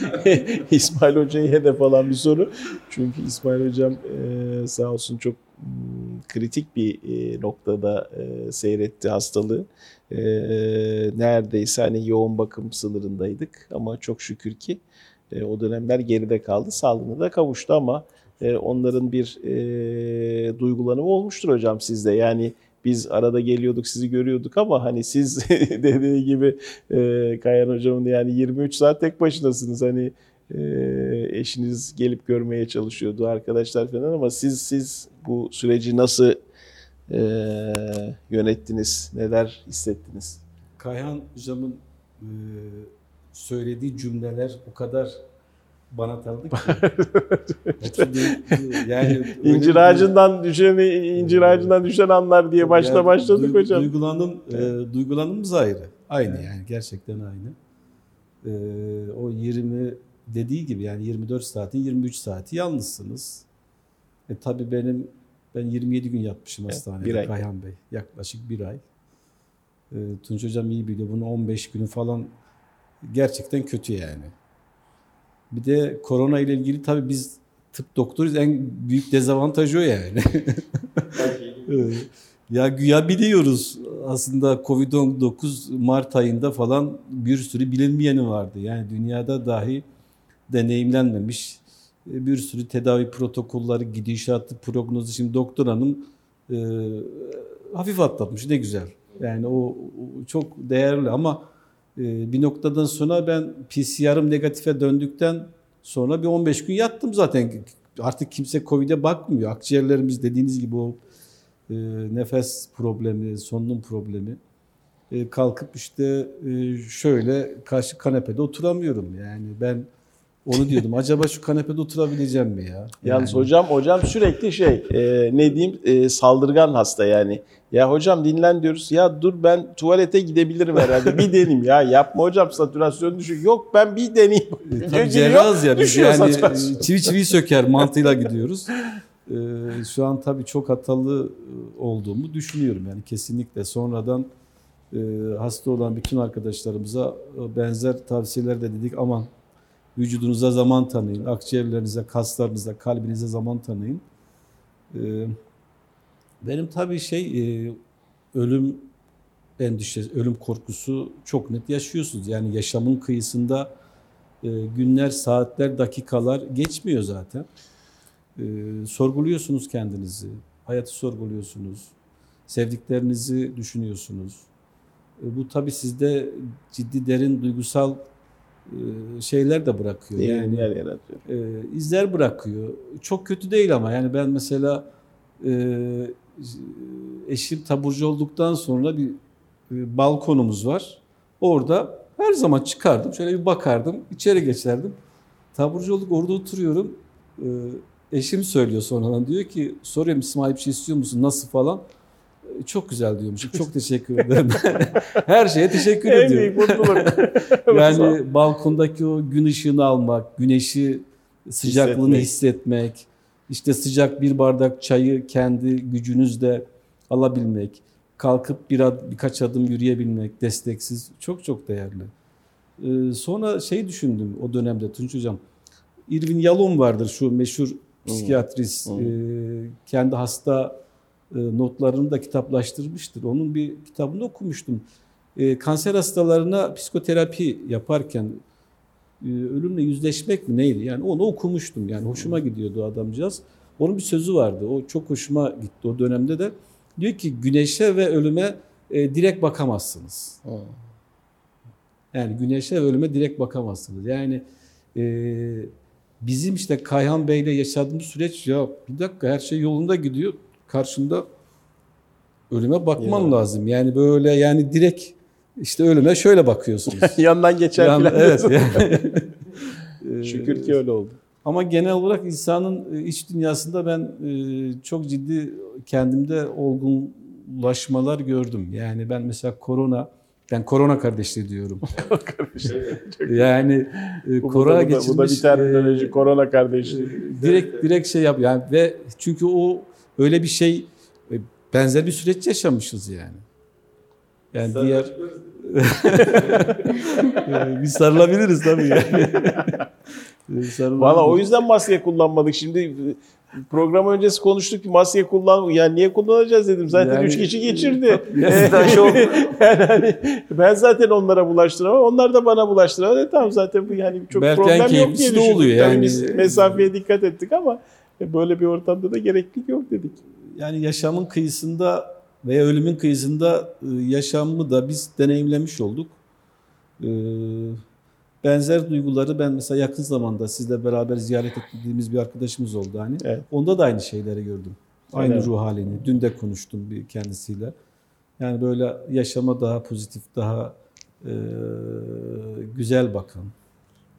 S1: İsmail Hoca'yı hedef alan bir soru. Çünkü İsmail Hocam e, sağ olsun çok kritik bir e, noktada e, seyretti hastalığı. E, neredeyse hani yoğun bakım sınırındaydık ama çok şükür ki e, o dönemler geride kaldı. Sağlığına da kavuştu ama e, onların bir e, duygulanımı olmuştur hocam sizde. Yani biz arada geliyorduk sizi görüyorduk ama hani siz dediği gibi e, Kayan hocamın yani 23 saat tek başınasınız hani e, eşiniz gelip görmeye çalışıyordu arkadaşlar falan ama siz siz bu süreci nasıl e, yönettiniz neler hissettiniz?
S4: Kayhan hocamın e, söylediği cümleler o kadar bana tanıdık ki. Yani
S1: İncir ağacından düşen incir ağacından düşen anlar diye başta
S4: Yani
S1: başladık
S4: duy-
S1: hocam.
S4: Duygulanım, e, duygulanımız ayrı. Aynı yani gerçekten aynı. E, o 20 dediği gibi yani 24 saatin 23 saati yalnızsınız. E, tabii benim ben 27 gün yatmışım
S1: Evet,
S4: hastanede
S1: bir ay.
S4: Kayhan Bey. Yaklaşık bir ay. E, Tunç Hocam iyi biliyor. Bunu 15 günü falan gerçekten kötü yani. Bir de korona ile ilgili tabii biz tıp doktoruyuz. En büyük dezavantajı o yani. Ya güya biliyoruz aslında Covid-19 Mart ayında falan bir sürü bilinmeyeni vardı. Yani dünyada dahi deneyimlenmemiş e, bir sürü tedavi protokolleri, gidişatı, prognozu. Şimdi doktor hanım e, hafif atlatmış ne güzel. Yani o, o çok değerli ama e, bir noktadan sonra ben PCR'ım negatife döndükten sonra bir 15 gün yattım zaten. Artık kimse Covid'e bakmıyor. Akciğerlerimiz dediğiniz gibi o e, nefes problemi, solunum problemi. E, kalkıp işte e, şöyle karşı kanepede oturamıyorum. Yani ben onu diyordum. Acaba şu kanepede oturabileceğim mi ya?
S1: Yalnız
S4: Yani-
S1: hocam hocam sürekli şey e, ne diyeyim e, saldırgan hasta yani. Ya hocam dinlen diyoruz. Ya dur ben tuvalete gidebilirim herhalde. Bir deneyim ya. Yapma hocam satürasyon düşük. Yok ben bir deneyeyim.
S4: E, Tabii cerrahız ya biz yani
S1: satürasyon.
S4: e, çivi çivi söker mantığıyla gidiyoruz. E, şu an tabii çok hatalı e, olduğumu düşünüyorum yani kesinlikle. Sonradan e, hasta olan bütün arkadaşlarımıza e, benzer tavsiyeler de dedik. Aman vücudunuza zaman tanıyın, akciğerlerinize, kaslarınıza, kalbinize zaman tanıyın. E, benim tabii şey e, ölüm endişesi, ölüm korkusu çok net yaşıyorsunuz. Yani yaşamın kıyısında e, günler, saatler, dakikalar geçmiyor zaten. E, sorguluyorsunuz kendinizi, hayatı sorguluyorsunuz, sevdiklerinizi düşünüyorsunuz. Bu tabii sizde ciddi derin duygusal şeyler de bırakıyor.
S1: Yani
S4: Yani
S1: yer yaratıyor.
S4: e, izler bırakıyor. Çok kötü değil ama yani ben mesela e, eşim taburcu olduktan sonra bir e, balkonumuz var. Orada her zaman çıkardım. Şöyle bir bakardım. içeri geçerdim. Taburcu olduk orada oturuyorum. E, eşim söylüyor sonradan. Diyor ki soruyorum İsmail bir şey istiyor musun? Nasıl falan. E, Çok güzel diyormuş. Çok teşekkür ederim. Her şeye teşekkür
S1: En
S4: ediyorum.
S1: büyük mutluluk.
S4: Yani balkondaki o gün ışığını almak, güneşi sıcaklığını
S1: Hissetmek.
S4: hissetmek, işte sıcak bir bardak çayı kendi gücünüzle alabilmek, kalkıp bir ad, birkaç adım yürüyebilmek desteksiz çok çok değerli. Ee, sonra şey düşündüm o dönemde Tunç Hocam. Irvin Yalom vardır şu meşhur psikiyatrist.
S1: Hmm.
S4: Ee, kendi hasta e, notlarını da kitaplaştırmıştır. Onun bir kitabını okumuştum. E, kanser hastalarına psikoterapi yaparken e, ölümle yüzleşmek mi neydi? Yani onu okumuştum. Yani hoşuma gidiyordu adamcağız. Onun bir sözü vardı. O çok hoşuma gitti o dönemde de. Diyor ki güneşe ve ölüme e, direkt bakamazsınız. Yani güneşe ve ölüme direkt bakamazsınız. Yani e, bizim işte Kayhan Bey'le yaşadığımız süreç ya bir dakika her şey yolunda gidiyor. Karşında ölüme bakman
S1: Ya.
S4: lazım. Yani böyle yani direkt işte ölüme şöyle bakıyorsunuz.
S1: Yandan geçer
S4: Yani,
S1: falan.
S4: evet. yani. Ee,
S1: Şükür ki öyle oldu.
S4: Ama genel olarak insanın e, iç dünyasında ben e, çok ciddi kendimde olgunlaşmalar gördüm. Yani ben mesela korona, ben korona kardeşliği diyorum. yani e, korona
S1: bu, da, bu da
S4: geçirmiş. e,
S1: önce korona kardeşliği.
S4: e, direkt direkt şey yap yani ve çünkü o öyle bir şey e, benzer bir süreç yaşamışız yani. Yani diğer E, biz sarılabiliriz tabii yani. E.
S1: Valla o yüzden maske kullanmadık. Şimdi program öncesi konuştuk ki maske kullan ya niye kullanacağız dedim. Zaten
S4: Yani-
S1: üç kişi geçirdi. Yani hani ben zaten onlara bulaştıramam. Onlar da bana bulaştıramam. E tamam zaten bu yani çok
S4: Belki
S1: problem yok diye düşündük.
S4: oluyor
S1: Tabii
S4: yani.
S1: Biz mesafeye dikkat ettik ama böyle bir ortamda da gereklilik yok dedik.
S4: Yani yaşamın kıyısında veya ölümün kıyısında e, yaşamı da biz deneyimlemiş olduk. Ee, Benzer duyguları ben mesela yakın zamanda sizle beraber ziyaret ettiğimiz bir arkadaşımız oldu hani.
S1: Evet.
S4: Onda da aynı şeyleri gördüm. Aynı
S1: mi?
S4: ruh halini. Dün de konuştum bir kendisiyle. Yani böyle yaşama daha pozitif, daha e, güzel bakan,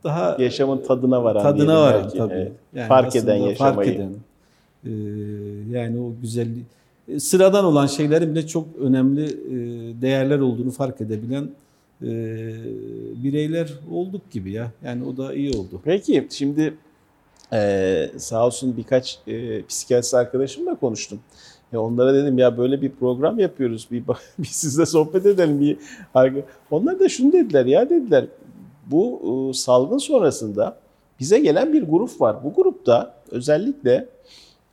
S4: daha
S1: Yaşamın tadına varan
S4: tadına varan
S1: belki.
S4: tabii.
S1: Evet.
S4: Yani
S1: Fark eden yaşamayı.
S4: Fark eden. Ee, yani o güzelliği. e, Sıradan olan şeylerin bile çok önemli e, değerler olduğunu fark edebilen e, bireyler olduk gibi ya. Yani o da iyi oldu.
S1: Peki şimdi eee sağ olsun birkaç eee psikiyatrist arkadaşımla konuştum. Onlara dedim ya böyle bir program yapıyoruz. Bir, bir sizle sohbet edelim. Bir, onlar da şunu dediler ya dediler. Bu e, salgın sonrasında bize gelen bir grup var. Bu grupta özellikle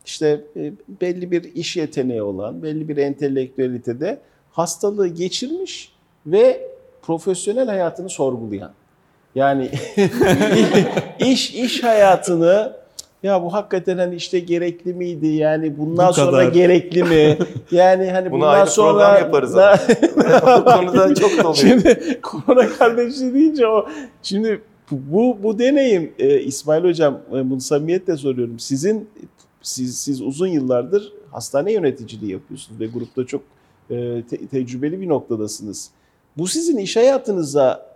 S1: işte e, belli bir iş yeteneği olan, belli bir entelektüelitede hastalığı geçirmiş ve profesyonel hayatını sorgulayan. Yani iş iş hayatını ya bu hakikaten hani işte gerekli miydi? Yani bundan
S4: Bu
S1: sonra gerekli mi? Yani hani
S2: Bunu
S1: bundan sonra
S2: program yaparız ama. Bu konuda çok doluyor.
S1: Şimdi korona kardeşliği deyince o şimdi bu bu deneyim e, İsmail hocam e, bunu samimiyetle soruyorum. Sizin siz siz uzun yıllardır hastane yöneticiliği yapıyorsunuz ve grupta çok e, te- tecrübeli bir noktadasınız. Bu sizin iş hayatınıza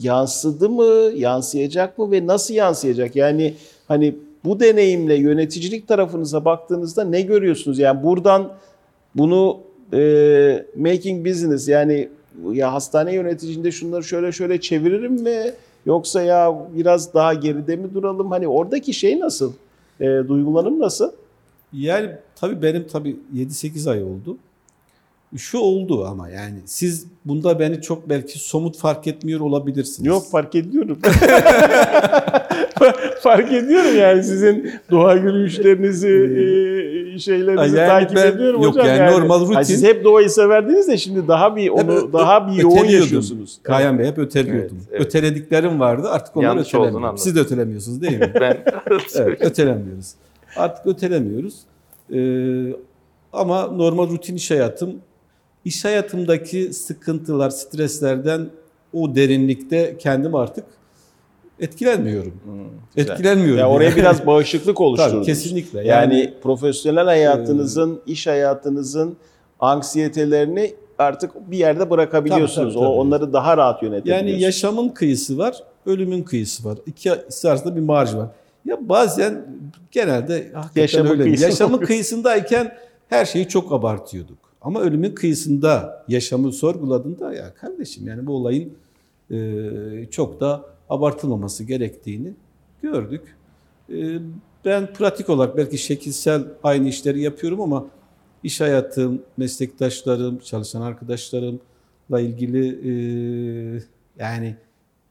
S1: yansıdı mı, yansıyacak mı ve nasıl yansıyacak? Yani hani bu deneyimle yöneticilik tarafınıza baktığınızda ne görüyorsunuz? Yani buradan bunu e, making business yani ya hastane yöneticinde şunları şöyle şöyle çeviririm mi? Yoksa ya biraz daha geride mi duralım? Hani oradaki şey nasıl? E, duygulanım nasıl?
S4: Yani tabii benim tabii 7-8 ay oldu. Şu oldu ama yani siz bunda beni çok belki somut fark etmiyor olabilirsiniz.
S1: Yok fark ediyorum. fark ediyorum yani sizin doğa yürüyüşlerinizi, e, şeylerinizi
S4: Yani
S1: takip
S4: ben-
S1: ediyorum
S4: yok
S1: hocam.
S4: yani normal
S1: Ha,
S4: rutin-
S1: siz hep doğayı severdiniz de şimdi daha bir onu
S4: Hep
S1: daha bir yoğun yaşıyorsunuz.
S4: Kayan Bey hep öteliyordum.
S2: Evet, evet.
S4: Ötelediklerim vardı artık onları
S2: Yanlış
S4: ötelemiyorum. Siz de ötelemiyorsunuz değil mi?
S2: Ben
S4: evet, ötelemiyoruz. Artık ötelemiyoruz. Ee, ama normal rutin iş hayatım, iş hayatımdaki sıkıntılar, streslerden o derinlikte kendim artık etkilenmiyorum.
S1: güzel.
S4: Etkilenmiyorum.
S1: Ya oraya
S4: yani.
S1: biraz bağışıklık oluşturdunuz.
S4: Tabii kesinlikle.
S1: Yani,
S4: Yani,
S1: profesyonel hayatınızın, iş hayatınızın anksiyetelerini artık bir yerde bırakabiliyorsunuz.
S4: Tabii, tabii, tabii.
S1: O onları daha rahat yönetebiliyorsunuz.
S4: yani yaşamın kıyısı var, ölümün kıyısı var. İkisi arasında bir marj var. Ya bazen genelde hakikaten
S1: Yaşamın
S4: öyle.
S1: kıyısında
S4: Yaşamın kıyısındayken her şeyi çok abartıyorduk. Ama ölümün kıyısında yaşamı sorguladığında ya kardeşim yani bu olayın e, çok da abartılmaması gerektiğini gördük. E, ben pratik olarak belki şekilsel aynı işleri yapıyorum ama iş hayatım, meslektaşlarım, çalışan arkadaşlarımla ilgili e, yani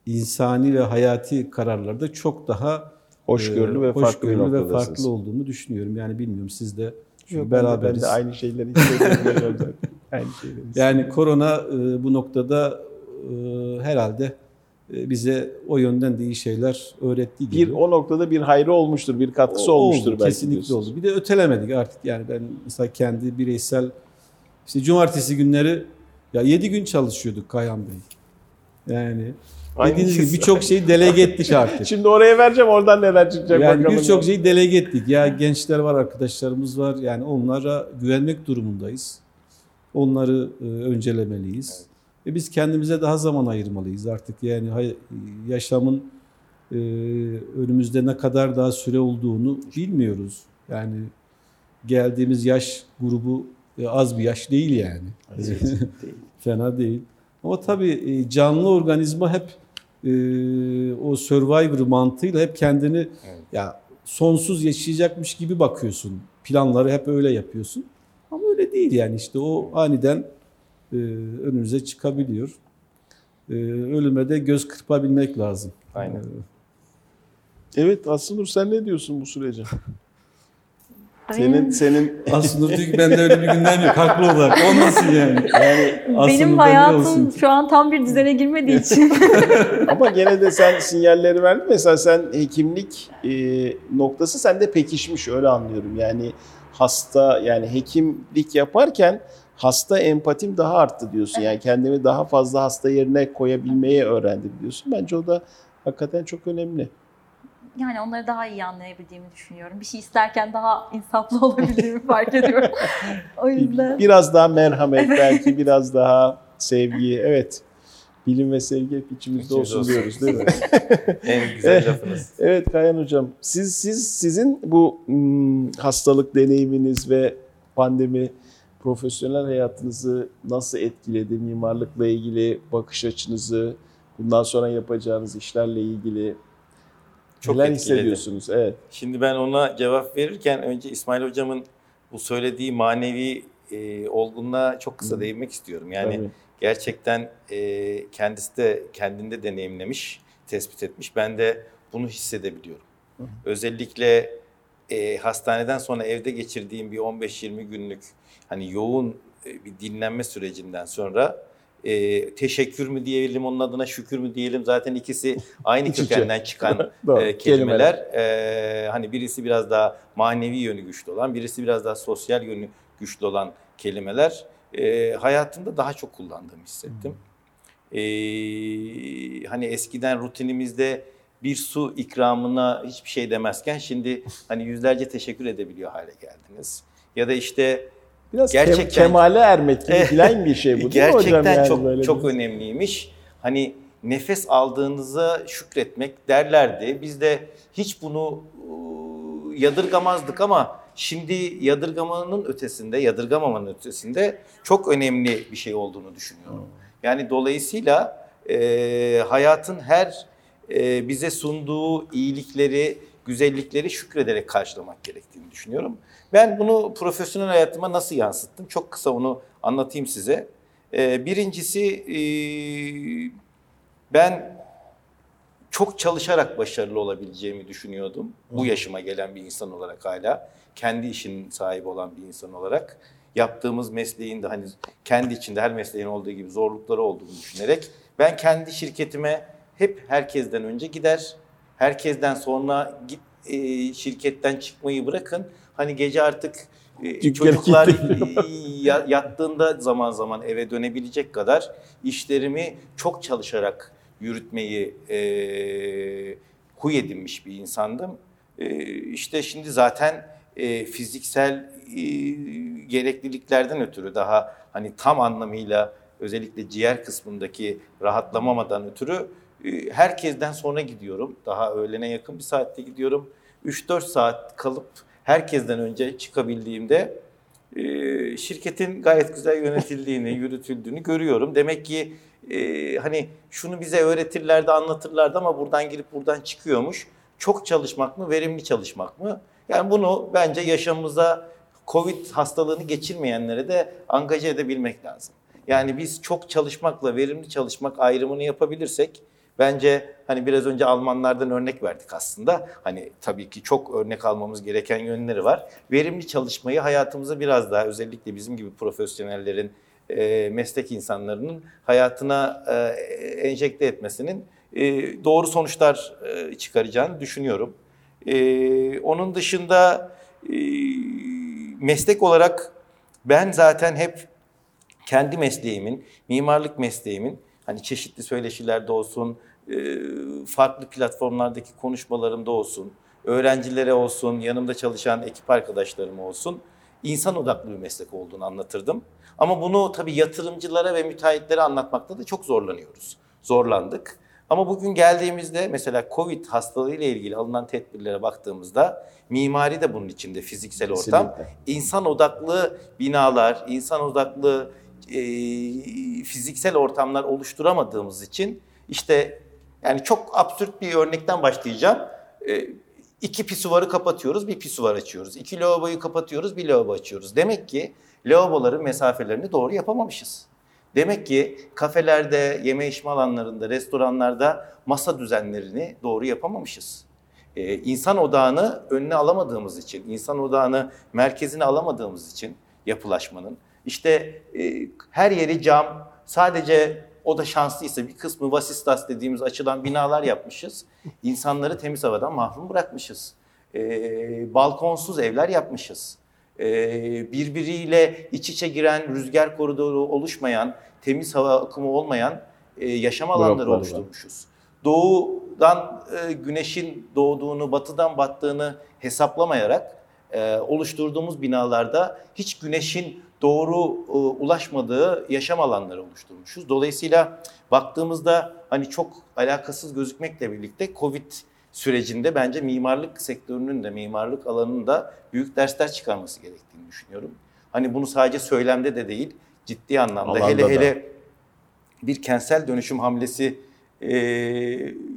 S4: insani ve hayati kararlarda çok daha
S1: hoşgörülü ve farklı
S4: hoşgörülü ve
S1: noktadasınız.
S4: farklı olduğumu düşünüyorum. Yani bilmiyorum siz de
S1: Yok, ben de-
S4: beraberiz.
S1: Ben de aynı şeyleri hissediyorum. Aynı şeyleri
S4: Yani korona e, bu noktada e, herhalde e, bize o yönden de iyi şeyler öğrettiği gibi.
S1: bir o noktada bir hayrı olmuştur, bir katkısı
S4: O-
S1: olmuştur
S4: oldu,
S1: belki.
S4: Kesinlikle
S1: diyorsunuz.
S4: oldu. Bir de ötelemedik artık yani ben mesela kendi bireysel işte cumartesi günleri ya 7 gün çalışıyorduk Kayhan Bey. Yani dediğiniz gibi birçok şeyi delege ettik artık.
S1: Şimdi oraya vereceğim oradan neler çıkacak
S4: Yani
S1: bakalım.
S4: birçok şeyi delege ettik. Ya gençler var, arkadaşlarımız var. Yani onlara güvenmek durumundayız. Onları e, öncelemeliyiz. Ve biz kendimize daha zaman ayırmalıyız artık. Yani yaşamın e, önümüzde ne kadar daha süre olduğunu bilmiyoruz. Yani geldiğimiz yaş grubu e, az bir yaş değil yani.
S1: Evet, değil.
S4: Fena değil. Ama tabii e, canlı organizma hep e, o survivor mantığıyla hep kendini ya sonsuz yaşayacakmış gibi bakıyorsun. Planları hep öyle yapıyorsun. Ama öyle değil yani işte o aniden e, önümüze çıkabiliyor. E, ölüme de göz kırpabilmek lazım.
S2: Aynen.
S1: Evet Aslıdur sen ne diyorsun bu sürece? Senin senin
S4: Aslında diyor ki bende öyle bir gündem yok. Haklı olarak. Olmasın yani.
S1: yani
S4: Aslında
S3: Benim hayatım
S4: olsun.
S3: şu an tam bir düzene girmediği için.
S1: ama gene de sen sinyalleri verdin. Mesela sen hekimlik e, noktası sende pekişmiş öyle anlıyorum. Yani hasta yani hekimlik yaparken hasta empatim daha arttı diyorsun. Yani kendimi daha fazla hasta yerine koyabilmeyi öğrendim diyorsun. Bence o da hakikaten çok önemli.
S3: Yani onları daha iyi anlayabildiğimi düşünüyorum. Bir şey isterken daha insaflı olabildiğimi fark ediyorum. o yüzden.
S1: Biraz daha merhamet belki biraz daha sevgi. Evet. Bilim ve sevgi hep içimizde
S2: İçimizde
S1: olsun,
S2: olsun.
S1: diyoruz değil mi?
S2: En güzel lafınız.
S1: Evet Kayan hocam. Siz siz sizin bu hmm, hastalık deneyiminiz ve pandemi profesyonel hayatınızı nasıl etkiledi? Mimarlıkla ilgili bakış açınızı, bundan sonra yapacağınız işlerle ilgili
S2: Çok
S1: neler
S2: etkiledi.
S1: hissediyorsunuz? Evet.
S2: Şimdi ben ona cevap verirken önce İsmail Hocam'ın bu söylediği manevi e, olgunluğa çok kısa
S1: Hı.
S2: değinmek istiyorum. Yani
S1: tabii.
S2: gerçekten e, kendisi de kendinde deneyimlemiş, tespit etmiş. Ben de bunu hissedebiliyorum.
S1: Hı.
S2: Özellikle e, hastaneden sonra evde geçirdiğim bir 15-20 günlük hani yoğun e, bir dinlenme sürecinden sonra e, teşekkür mü diyelim onun adına şükür mü diyelim zaten ikisi aynı
S1: İç içe.
S2: kökenden çıkan e, kelimeler. E, hani birisi biraz daha manevi yönü güçlü olan, birisi biraz daha sosyal yönü güçlü olan kelimeler e, hayatımda daha çok kullandığımı hissettim. E, hani eskiden rutinimizde bir su ikramına hiçbir şey demezken şimdi hani yüzlerce teşekkür edebiliyor hale geldiniz. Ya da işte
S1: Biraz
S2: Gerçekten-
S1: kem- kemale ermek gibi filan bir şey bu değil mi hocam?
S2: Gerçekten
S1: Yani
S2: çok
S1: böyle
S2: çok
S1: bir-
S2: önemliymiş. Hani nefes aldığınıza şükretmek derlerdi. Biz de hiç bunu ıı, yadırgamazdık ama şimdi yadırgamanın ötesinde, yadırgamamanın ötesinde çok önemli bir şey olduğunu düşünüyorum. Yani dolayısıyla e, hayatın her e, bize sunduğu iyilikleri, güzellikleri şükrederek karşılamak gerektiğini düşünüyorum. Ben bunu profesyonel hayatıma nasıl yansıttım? Çok kısa onu anlatayım size. E, birincisi e, ben çok çalışarak başarılı olabileceğimi düşünüyordum. Bu yaşıma gelen bir insan olarak hala. Kendi işinin sahibi olan bir insan olarak. Yaptığımız mesleğin de hani kendi içinde her mesleğin olduğu gibi zorlukları olduğunu düşünerek ben kendi şirketime hep herkesten önce gider. Herkesten sonra git, e, şirketten çıkmayı bırakın. Hani gece artık e, çocuklar e, ya- yattığında zaman zaman eve dönebilecek kadar işlerimi çok çalışarak yürütmeyi e, huy edinmiş bir insandım. E, işte şimdi zaten e, fiziksel e, gerekliliklerden ötürü daha hani tam anlamıyla özellikle ciğer kısmındaki rahatlamamadan ötürü herkesten sonra gidiyorum. Daha öğlene yakın bir saatte gidiyorum. 3-4 saat kalıp herkesten önce çıkabildiğimde e, şirketin gayet güzel yönetildiğini, yürütüldüğünü görüyorum. Demek ki e, hani şunu bize öğretirlerdi, anlatırlardı ama buradan girip buradan çıkıyormuş. Çok çalışmak mı, verimli çalışmak mı? Yani bunu bence yaşamımıza Covid hastalığını geçirmeyenlere de angaje edebilmek lazım. Yani biz çok çalışmakla verimli çalışmak ayrımını yapabilirsek bence hani biraz önce Almanlardan örnek verdik aslında. Hani tabii ki çok örnek almamız gereken yönleri var. Verimli çalışmayı hayatımıza biraz daha özellikle bizim gibi profesyonellerin, e, meslek insanlarının hayatına e, enjekte etmesinin e, doğru sonuçlar çıkaracağını düşünüyorum. Onun dışında meslek olarak ben zaten hep kendi mesleğimin, mimarlık mesleğimin hani çeşitli söyleşilerde olsun, farklı platformlardaki konuşmalarımda olsun, öğrencilere olsun, yanımda çalışan ekip arkadaşlarım olsun, insan odaklı bir meslek olduğunu anlatırdım. Ama bunu tabii yatırımcılara ve müteahhitlere anlatmakta da çok zorlanıyoruz. Zorlandık. Ama bugün geldiğimizde mesela Covid hastalığı ile ilgili alınan tedbirlere baktığımızda mimari de bunun içinde fiziksel ortam.
S1: Kesinlikle.
S2: İnsan odaklı binalar, insan odaklı e, fiziksel ortamlar oluşturamadığımız için işte yani çok absürt bir örnekten başlayacağım. E, iki pisuvarı kapatıyoruz, bir pisuvar açıyoruz. İki lavaboyu kapatıyoruz, bir lavabo açıyoruz. Demek ki lavaboların mesafelerini doğru yapamamışız. Demek ki kafelerde, yeme içme alanlarında, restoranlarda masa düzenlerini doğru yapamamışız. e, insan odağını önüne alamadığımız için, insan odağını merkezine alamadığımız için yapılaşmanın işte e, her yeri cam, sadece o da şanslıysa bir kısmı vasistas dediğimiz açılan binalar yapmışız. İnsanları temiz havadan mahrum bırakmışız. E, balkonsuz evler yapmışız. E, birbiriyle iç içe giren, rüzgar koridoru oluşmayan, temiz hava akımı olmayan e, yaşam alanları
S1: Blokları var.
S2: oluşturmuşuz. Doğudan e, güneşin doğduğunu, batıdan battığını hesaplamayarak e, oluşturduğumuz binalarda hiç güneşin doğru e, ulaşmadığı yaşam alanları oluşturmuşuz. Dolayısıyla baktığımızda hani çok alakasız gözükmekle birlikte Covid sürecinde bence mimarlık sektörünün de mimarlık alanının da büyük dersler çıkarması gerektiğini düşünüyorum. Hani bunu sadece söylemde de değil, ciddi anlamda
S1: Alanda
S2: hele
S1: da.
S2: hele bir kentsel dönüşüm hamlesi e,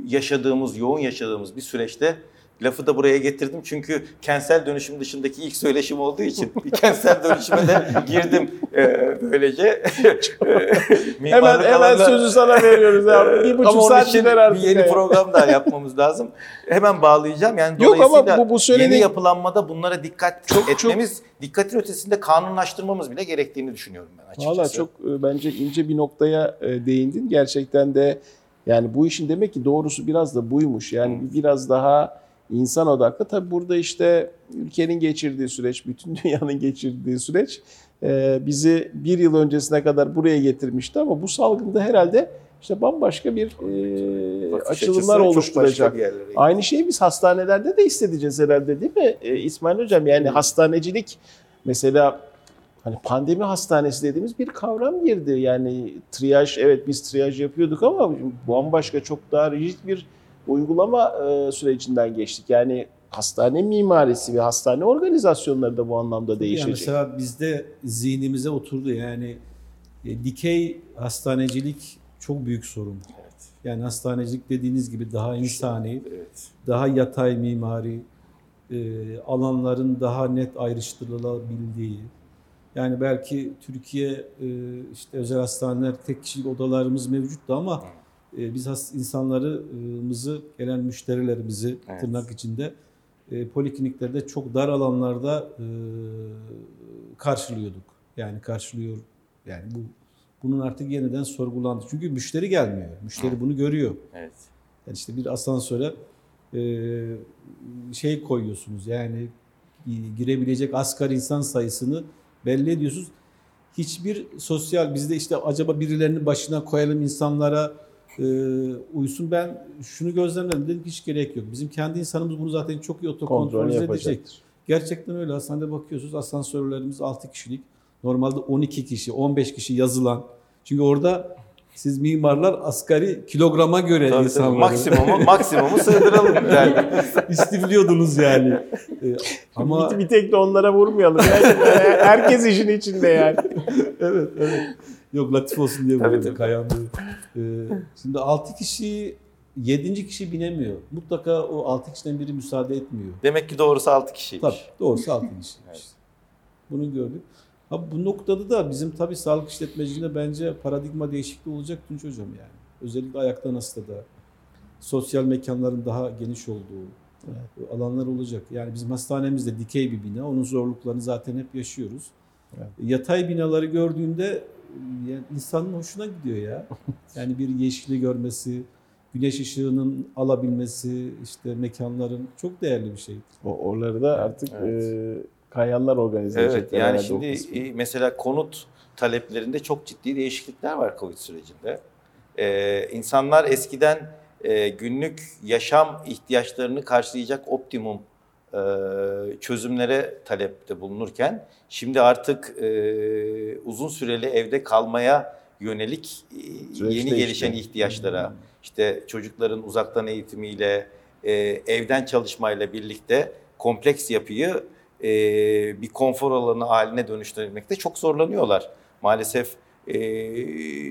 S2: yaşadığımız, yoğun yaşadığımız bir süreçte lafı da buraya getirdim. Çünkü kentsel dönüşüm dışındaki ilk söyleşim olduğu için bir kentsel dönüşüme de girdim e, böylece.
S1: Hemen hemen sözü sana veriyoruz abi. Bir
S2: Ama
S1: buçuk
S2: onun
S1: saat
S2: için
S1: gider
S2: bir
S1: artık.
S2: yeni
S1: ya.
S2: program daha yapmamız lazım. Hemen bağlayacağım. Yani
S1: Yok ama
S2: dolayısıyla
S1: bu- bu söylediğin-
S2: yeni yapılanmada bunlara dikkat
S1: Çok-
S2: etmemiz, dikkatin ötesinde kanunlaştırmamız bile gerektiğini düşünüyorum ben açıkçası.
S1: Valla çok e, bence ince bir noktaya e, değindin. Gerçekten de yani bu işin demek ki doğrusu biraz da buymuş. Yani biraz daha insan odaklı. Tabii burada işte ülkenin geçirdiği süreç, bütün dünyanın geçirdiği süreç e, bizi bir yıl öncesine kadar buraya getirmişti ama bu salgında herhalde işte bambaşka bir e, açılımlar oluşturacak. Aynı şeyi biz hastanelerde de hissedeceğiz herhalde değil mi e, İsmail Hocam? Yani hastanecilik mesela hani pandemi hastanesi dediğimiz bir kavram girdi. Yani triyaj evet biz triyaj yapıyorduk ama bambaşka çok daha rigid bir uygulama e, sürecinden geçtik. Yani hastane mimarisi ve hastane organizasyonları da bu anlamda
S4: Yani
S1: değişecek.
S4: mesela bizde zihnimize oturdu yani e, dikey hastanecilik çok büyük sorun. Yani hastanecilik dediğiniz gibi daha insani,
S2: Evet.
S4: daha yatay mimari, e, alanların daha net ayrıştırılabildiği. Yani belki Türkiye e, işte özel hastaneler tek kişilik odalarımız mevcuttu ama e, biz has, insanlarımızı gelen müşterilerimizi
S2: Evet.
S4: tırnak içinde e, polikliniklerde çok dar alanlarda e, karşılıyorduk. Yani karşılıyor. Yani bu bunun artık yeniden sorgulandı. Çünkü müşteri gelmiyor. Müşteri bunu görüyor.
S2: Evet.
S4: Yani işte bir asansöre e, şey koyuyorsunuz yani girebilecek asgari insan sayısını belli ediyorsunuz. Hiçbir sosyal bizde işte acaba birilerinin başına koyalım insanlara e, uysun. Ben şunu gözlemledim dedim ki hiç gerek yok. Bizim kendi insanımız bunu zaten çok iyi
S1: kontrol
S4: otokontrol edecek.
S1: yapacaktır.
S4: Gerçekten öyle. Hastanede bakıyorsunuz asansörlerimiz 6 kişilik. Normalde 12 kişi, 15 kişi yazılan. Çünkü orada siz mimarlar asgari kilograma göre
S2: Tabii, tabii.
S4: insanları
S2: Maksimumu, maksimumu sığdıralım yani.
S4: istifliyordunuz yani. Ee, ama
S1: Bir, bir tek de onlara vurmayalım. Yani herkes işin içinde yani.
S4: evet, evet. Yok latif olsun diye
S2: Tabii,
S4: böyle
S2: tabii.
S4: kayan. Ee, şimdi 6 kişi 7. kişi binemiyor. Mutlaka o 6 kişiden biri müsaade etmiyor.
S2: Demek ki doğrusu 6 kişiymiş.
S4: Tabii doğrusu 6 kişi.
S2: Evet.
S4: Bunu gördük. Ha, bu noktada da bizim tabii sağlık işletmeciliğinde bence paradigma değişikliği olacak Tunç Hocam yani. Özellikle ayaktan hastada, sosyal mekanların daha geniş olduğu alanlar olacak. Yani bizim hastanemizde dikey bir bina, onun zorluklarını zaten hep yaşıyoruz.
S1: Evet.
S4: Yatay binaları gördüğünde yani insanın hoşuna gidiyor ya. Yani bir yeşili görmesi, güneş ışığının alabilmesi, işte mekanların çok değerli bir şey.
S1: O, oraları da artık
S2: Evet.
S1: e, kayanlar organize
S2: Evet
S1: edecekler
S2: yani şimdi mesela konut taleplerinde çok ciddi değişiklikler var Covid sürecinde. Ee, insanlar eskiden e, günlük yaşam ihtiyaçlarını karşılayacak optimum çözümlere talepte bulunurken şimdi artık e, uzun süreli evde kalmaya yönelik e,
S1: Süreç
S2: yeni
S1: değişti.
S2: gelişen ihtiyaçlara işte çocukların uzaktan eğitimiyle e, evden çalışmayla birlikte kompleks yapıyı e, bir konfor alanı haline dönüştürmekte çok zorlanıyorlar. Maalesef e,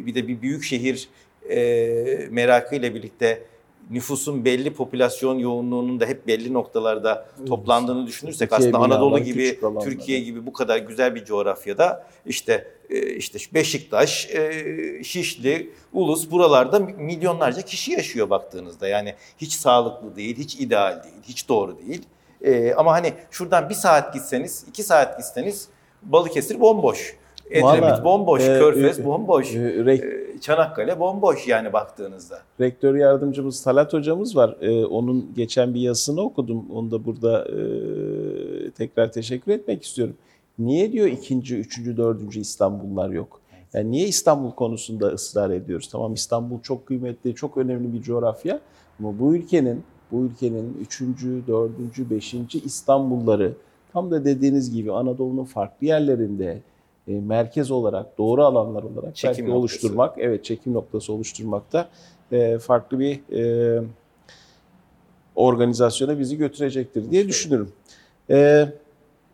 S2: bir de bir büyük şehir e, merakıyla birlikte nüfusun belli popülasyon yoğunluğunun da hep belli noktalarda toplandığını düşünürsek
S1: Türkiye
S2: aslında Anadolu gibi. Türkiye gibi bu kadar güzel bir coğrafyada işte e, işte Beşiktaş, e, Şişli, Ulus buralarda milyonlarca kişi yaşıyor baktığınızda. Yani hiç sağlıklı değil, hiç ideal değil, hiç doğru değil. E, ama hani şuradan bir saat gitseniz, iki saat gitseniz Balıkesir bomboş. Edremit
S1: Vallahi,
S2: bomboş,
S1: e,
S2: Körfez
S1: e,
S2: bomboş.
S1: E,
S2: Çanakkale bomboş yani baktığınızda.
S1: rektör yardımcımız Talat hocamız var. Ee, onun geçen bir yazısını okudum. Onu da burada e, tekrar teşekkür etmek istiyorum. Niye diyor ikinci, üçüncü, dördüncü İstanbullar yok? Yani niye İstanbul konusunda ısrar ediyoruz? Tamam İstanbul çok kıymetli, çok önemli bir coğrafya. Ama bu ülkenin, bu ülkenin üçüncü, dördüncü, beşinci İstanbulları tam da dediğiniz gibi Anadolu'nun farklı yerlerinde e, merkez olarak, doğru alanlar olarak
S2: Çekim
S1: belki
S2: noktası.
S1: oluşturmak, evet çekim noktası oluşturmakta e, farklı bir e, organizasyona bizi götürecektir diye düşünüyorum. E,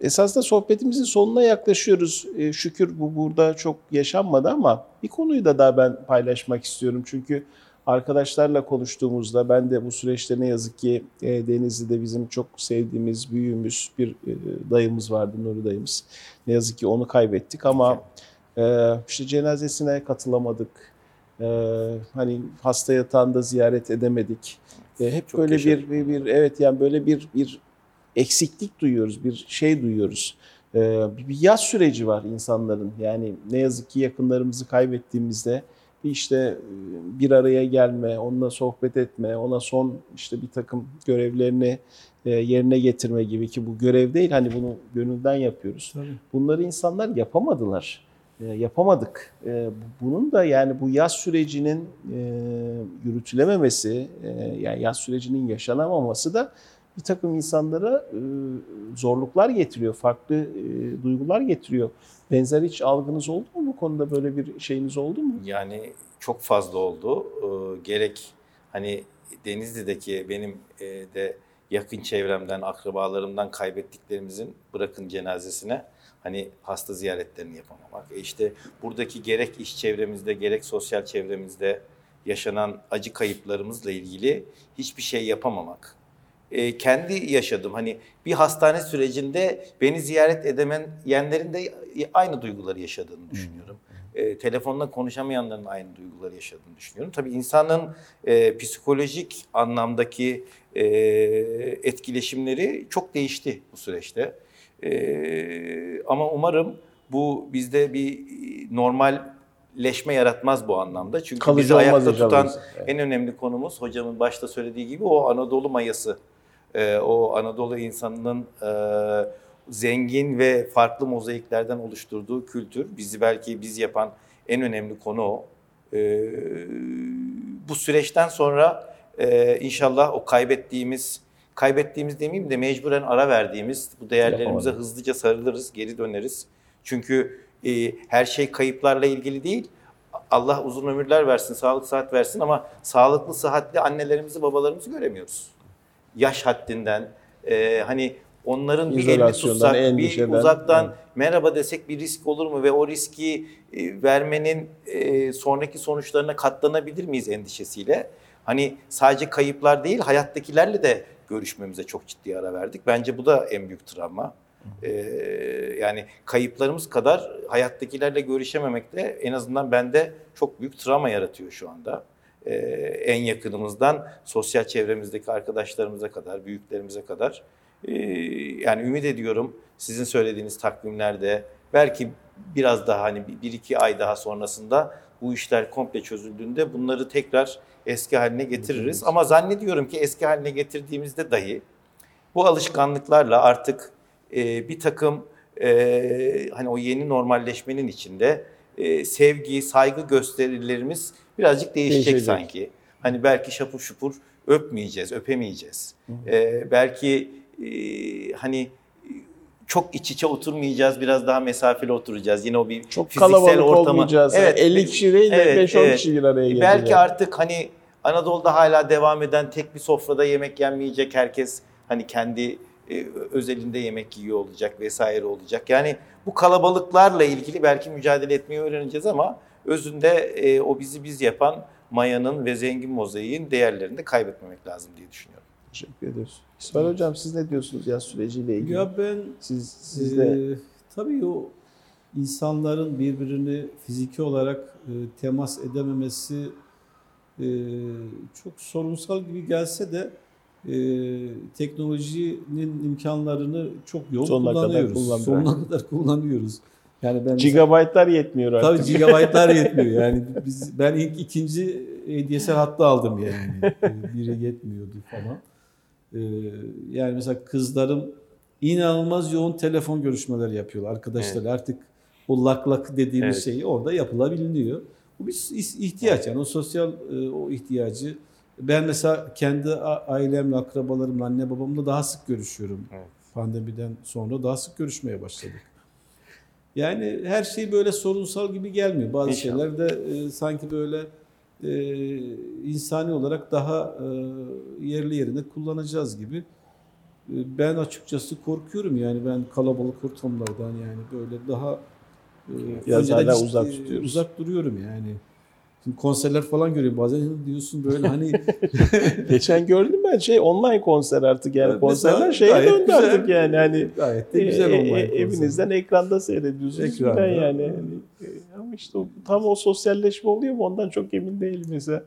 S1: esasında sohbetimizin sonuna yaklaşıyoruz. E, şükür bu burada çok yaşanmadı ama bir konuyu da daha ben paylaşmak istiyorum. Çünkü arkadaşlarla konuştuğumuzda ben de bu süreçte ne yazık ki e, Denizli'de bizim çok sevdiğimiz, büyüğümüz bir e, dayımız vardı, Nuri dayımız. Ne yazık ki onu kaybettik ama e, işte cenazesine katılamadık. E, hani hasta yatağında ziyaret edemedik. E, hep
S2: Çok
S1: böyle bir, bir, bir evet yani böyle bir bir eksiklik duyuyoruz, bir şey duyuyoruz. E, bir, yaz süreci var insanların. Yani ne yazık ki yakınlarımızı kaybettiğimizde işte e, bir araya gelme, onunla sohbet etme, ona son işte bir takım görevlerini e, yerine getirme gibi ki bu görev değil hani bunu gönülden yapıyoruz.
S4: Tabii.
S1: Bunları insanlar yapamadılar. E, yapamadık. Bu- bunun da yani bu yaz sürecinin yürütülememesi, yani yaz sürecinin yaşanamaması da bir takım insanlara zorluklar getiriyor, farklı duygular getiriyor. Benzer hiç algınız oldu mu bu konuda böyle bir şeyiniz oldu mu?
S2: Yani çok fazla oldu. Ee, gerek hani Denizli'deki benim e, de yakın çevremden, akrabalarımdan kaybettiklerimizin bırakın cenazesine hani hasta ziyaretlerini yapamamak. E işte buradaki gerek iş çevremizde gerek sosyal çevremizde yaşanan acı kayıplarımızla ilgili hiçbir şey yapamamak. E, kendi yaşadım. Hani bir hastane sürecinde beni ziyaret edemeyenlerin de aynı duyguları yaşadığını düşünüyorum. E, telefonla konuşamayanların aynı duyguları yaşadığını düşünüyorum. Tabii insanın e, psikolojik anlamdaki e, etkileşimleri çok değişti bu süreçte. E, ama umarım bu bizde bir normalleşme yaratmaz bu anlamda. Çünkü
S1: Kalıcı
S2: bizi ayakta tutan en önemli konumuz hocamın başta söylediği gibi o Anadolu mayası. Ee, o Anadolu insanının e, zengin ve farklı mozaiklerden oluşturduğu kültür. Bizi belki biz yapan en önemli konu o. Ee, bu süreçten sonra e, inşallah o kaybettiğimiz, kaybettiğimiz demeyeyim de mecburen ara verdiğimiz bu değerlerimize
S1: Yapamadık.
S2: hızlıca sarılırız, geri döneriz. Çünkü e, her şey kayıplarla ilgili değil. Allah uzun ömürler versin, sağlık sıhhat versin ama sağlıklı, sıhhatli annelerimizi, babalarımızı göremiyoruz. Yaş haddinden, e, hani onların bir elini tutsak, bir uzaktan
S1: evet.
S2: merhaba desek bir risk olur mu ve o riski e, vermenin e, sonraki sonuçlarına katlanabilir miyiz endişesiyle? Hani sadece kayıplar değil, hayattakilerle de görüşmemize çok ciddi ara verdik. Bence bu da en büyük travma. Ee, yani kayıplarımız kadar hayattakilerle görüşememek de en azından bende çok büyük travma yaratıyor şu anda. Ee, en yakınımızdan sosyal çevremizdeki arkadaşlarımıza kadar, büyüklerimize kadar. Ee, yani ümit ediyorum sizin söylediğiniz takvimlerde belki biraz daha hani bir, bir iki ay daha sonrasında bu işler komple çözüldüğünde bunları tekrar eski haline getiririz. Ama zannediyorum ki eski haline getirdiğimizde dahi bu alışkanlıklarla artık e, bir takım e, hani o yeni normalleşmenin içinde e, sevgi, saygı gösterilerimiz birazcık değişecek,
S1: Değişecek.
S2: sanki. Hani belki şapur şupur öpmeyeceğiz, öpemeyeceğiz. E, belki e, hani çok iç içe oturmayacağız, biraz daha mesafeli oturacağız. Yine o bir
S1: Çok
S2: fiziksel
S1: kalabalık olmayacağız.
S2: Evet,
S1: 50 kişi değil de
S2: evet,
S1: 5-10
S2: evet.
S1: kişi bir araya gelecek.
S2: Belki artık hani Anadolu'da hala devam eden tek bir sofrada yemek yenmeyecek. Herkes hani kendi e, özelinde yemek yiyor olacak vesaire olacak. Yani bu kalabalıklarla ilgili belki mücadele etmeyi öğreneceğiz ama özünde e, o bizi biz yapan mayanın ve zengin mozaiğin değerlerini de kaybetmemek lazım diye düşünüyorum.
S1: Teşekkür ediyoruz. İsmail Hocam siz ne diyorsunuz yaz süreciyle ilgili?
S4: Ya ben
S1: siz, siz de
S4: Ee, tabii o insanların birbirini fiziki olarak e, temas edememesi e, çok sorunsal gibi gelse de e, teknolojinin imkanlarını çok yoğun
S1: Sonuna kadar
S4: kullanıyoruz.
S1: kullandık.
S4: Sonuna kadar kullanıyoruz. Yani ben
S1: gigabaytlar yetmiyor artık.
S4: Tabii gigabaytlar yetmiyor yani. Biz ben ilk ikinci ADSL hattı aldım yani. Biri yetmiyordu falan. Ee, yani mesela kızlarım inanılmaz yoğun telefon görüşmeleri yapıyorlar arkadaşlar. Artık o lak lak dediğimiz
S2: Evet.
S4: şey orada yapılabiliyor. Bu bir ihtiyaç yani o sosyal e, o ihtiyacı. Ben mesela kendi ailemle, akrabalarımla, anne babamla daha sık görüşüyorum.
S2: Evet.
S4: Pandemiden sonra daha sık görüşmeye başladık. Yani her şey böyle sorunsal gibi gelmiyor. Bazı
S2: İnşallah.
S4: şeyler de e, sanki böyle e, insani olarak daha e, yerli yerine kullanacağız gibi. E, ben açıkçası korkuyorum yani ben kalabalık ortamlardan yani böyle daha e,
S1: Biraz hala
S4: hiç,
S1: uzak
S4: e,
S1: tutuyoruz.
S4: Uzak duruyorum yani. Şimdi konserler falan görüyorum bazen diyorsun böyle hani
S1: Geçen gördüm ben şey online konser artık yani
S4: Mesela
S1: konserler şeye döndü
S4: güzel,
S1: artık yani hani
S4: gayet de güzel
S1: e, e,
S4: online
S1: evinizden
S4: konser.
S1: ekranda seyrediyorsunuz
S4: Ekranda.
S1: yani. E, ama işte o, tam o sosyalleşme oluyor mu ondan çok emin değilim mesela.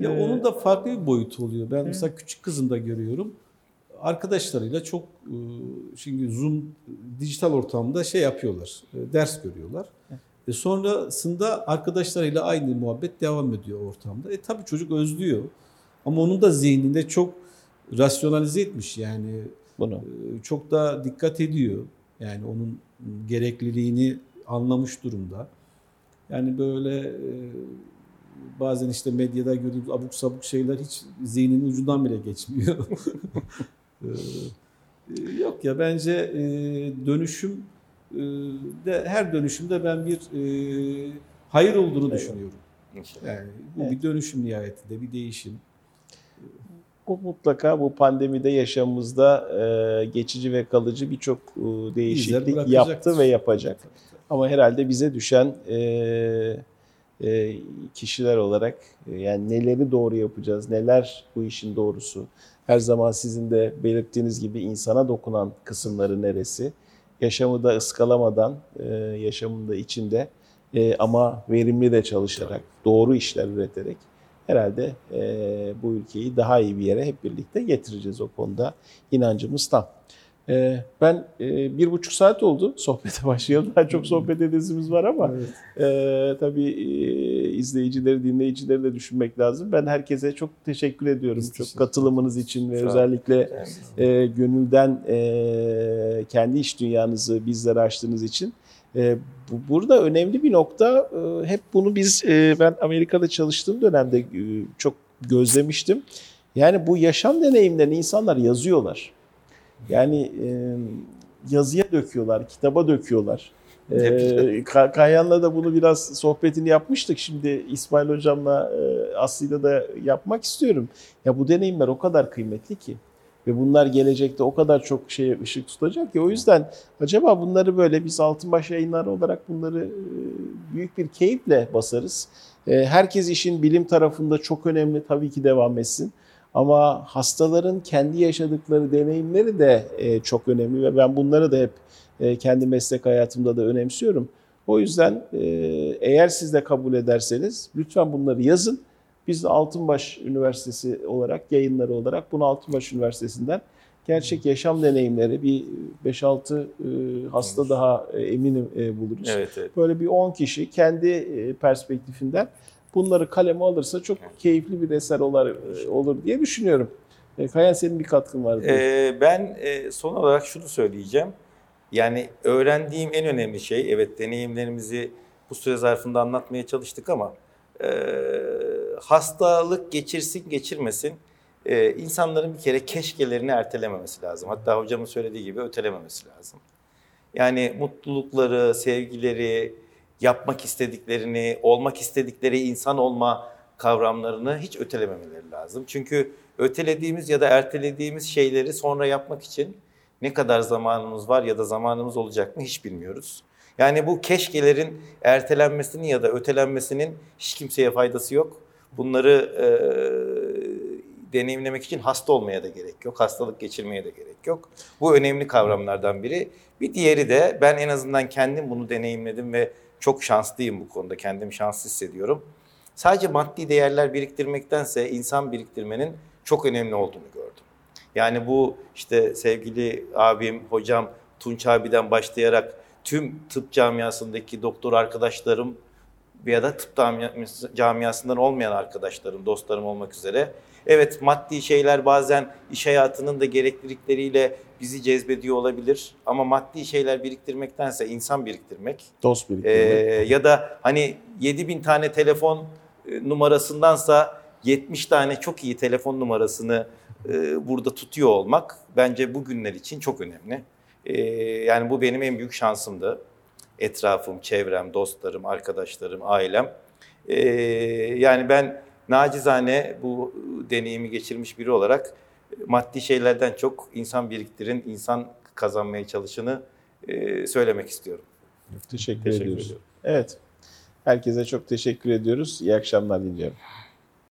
S4: Ya
S1: Ee,
S4: onun da farklı bir boyutu oluyor. Ben mesela küçük kızımda görüyorum. Arkadaşlarıyla çok e, şimdi Zoom dijital ortamda şey yapıyorlar. e, Ders görüyorlar. E sonrasında arkadaşlarıyla aynı muhabbet devam ediyor ortamda. E tabii çocuk özlüyor. Ama onun da zihninde çok rasyonalize etmiş yani
S1: Bunu.
S4: e, çok da dikkat ediyor. Yani onun gerekliliğini anlamış durumda. Yani böyle e, bazen işte medyada gördüğümüz abuk sabuk şeyler hiç zihninin ucundan bile geçmiyor. E, Yok ya bence dönüşüm de her dönüşümde ben bir e, hayır olduğunu düşünüyorum.
S2: İnşallah.
S4: Yani bu
S1: Evet.
S4: bir dönüşüm nihayetinde bir değişim.
S1: Bu mutlaka bu pandemide yaşamımızda e, geçici ve kalıcı birçok e, değişiklik yaptı ve yapacak. Ama herhalde bize düşen e, e, kişiler olarak e, yani neleri doğru yapacağız, neler bu işin doğrusu. Her zaman sizin de belirttiğiniz gibi insana dokunan kısımları neresi? Yaşamı da ıskalamadan, e, yaşamın da içinde e, ama verimli de çalışarak, doğru işler üreterek herhalde e, bu ülkeyi daha iyi bir yere hep birlikte getireceğiz o konuda. inancımız tam. E, ben e, bir buçuk saat oldu sohbete başlayalım. Daha çok sohbet edesimiz var ama
S4: Evet.
S1: e, tabii e, izleyicileri, dinleyicileri de düşünmek lazım. Ben herkese çok teşekkür ediyorum.
S4: Biz
S1: çok
S4: teşekkür
S1: katılımınız için ve özellikle gönülden kendi iş dünyanızı bizlere açtığınız için. Bu, burada önemli bir nokta. hep bunu biz, ben Amerika'da çalıştığım dönemde çok gözlemiştim. Yani bu yaşam deneyimlerini insanlar yazıyorlar. Yani e, yazıya döküyorlar, kitaba döküyorlar. E, Ka- Kayhan'la da bunu biraz sohbetini yapmıştık. Şimdi İsmail Hocam'la e, Aslı'yla da yapmak istiyorum. Ya bu deneyimler o kadar kıymetli ki. Ve bunlar gelecekte o kadar çok şeye ışık tutacak ki. O yüzden acaba bunları böyle biz Altınbaş yayınları olarak bunları e, büyük bir keyifle basarız. E, Herkes işin bilim tarafında çok önemli tabii ki devam etsin. Ama hastaların kendi yaşadıkları deneyimleri de e, çok önemli ve ben bunları da hep e, kendi meslek hayatımda da önemsiyorum. O yüzden e, eğer siz de kabul ederseniz lütfen bunları yazın. Biz de Altınbaş Üniversitesi olarak, yayınları olarak bunu Altınbaş Üniversitesi'nden gerçek yaşam deneyimleri bir 5-6 e, hasta daha eminim buluruz.
S2: Evet, evet.
S1: Böyle bir 10 kişi kendi perspektifinden bunları kaleme alırsa çok keyifli bir eser olur, e, olur diye düşünüyorum. E, Kayan senin bir katkın var.
S2: Ee, ben e, son olarak şunu söyleyeceğim. Yani öğrendiğim en önemli şey, evet deneyimlerimizi bu süre zarfında anlatmaya çalıştık ama e, hastalık geçirsin geçirmesin e, insanların bir kere keşkelerini ertelememesi lazım. Hatta hocamın söylediği gibi ötelememesi lazım. Yani mutlulukları, sevgileri, yapmak istediklerini, olmak istedikleri insan olma kavramlarını hiç ötelememeleri lazım. Çünkü ötelediğimiz ya da ertelediğimiz şeyleri sonra yapmak için ne kadar zamanımız var ya da zamanımız olacak mı hiç bilmiyoruz. Yani bu keşkelerin ertelenmesinin ya da ötelenmesinin hiç kimseye faydası yok. Bunları e, deneyimlemek için hasta olmaya da gerek yok. Hastalık geçirmeye de gerek yok. Bu önemli kavramlardan biri. Bir diğeri de ben en azından kendim bunu deneyimledim ve çok şanslıyım bu konuda. Kendimi şanslı hissediyorum. Sadece maddi değerler biriktirmektense insan biriktirmenin çok önemli olduğunu gördüm. Yani bu işte sevgili abim, hocam Tunç abiden başlayarak tüm tıp camiasındaki doktor arkadaşlarım ya da tıp camiası- camiasından olmayan arkadaşlarım, dostlarım olmak üzere. Evet maddi şeyler bazen iş hayatının da gereklilikleriyle bizi cezbediyor olabilir. Ama maddi şeyler biriktirmektense insan biriktirmek
S1: Dost biriktirmek.
S2: ya da hani 7000 tane telefon e, numarasındansa 70 tane çok iyi telefon numarasını e, burada tutuyor olmak bence bu günler için çok önemli. Ee, yani bu benim en büyük şansımdı. Etrafım, çevrem, dostlarım, arkadaşlarım, ailem. Ee, yani ben nacizane bu deneyimi geçirmiş biri olarak maddi şeylerden çok insan biriktirin, insan kazanmaya çalışını e, söylemek istiyorum.
S1: Teşekkür,
S2: Teşekkür
S1: ediyoruz.
S2: ediyorum.
S1: Evet. Herkese çok teşekkür ediyoruz. İyi akşamlar diliyorum.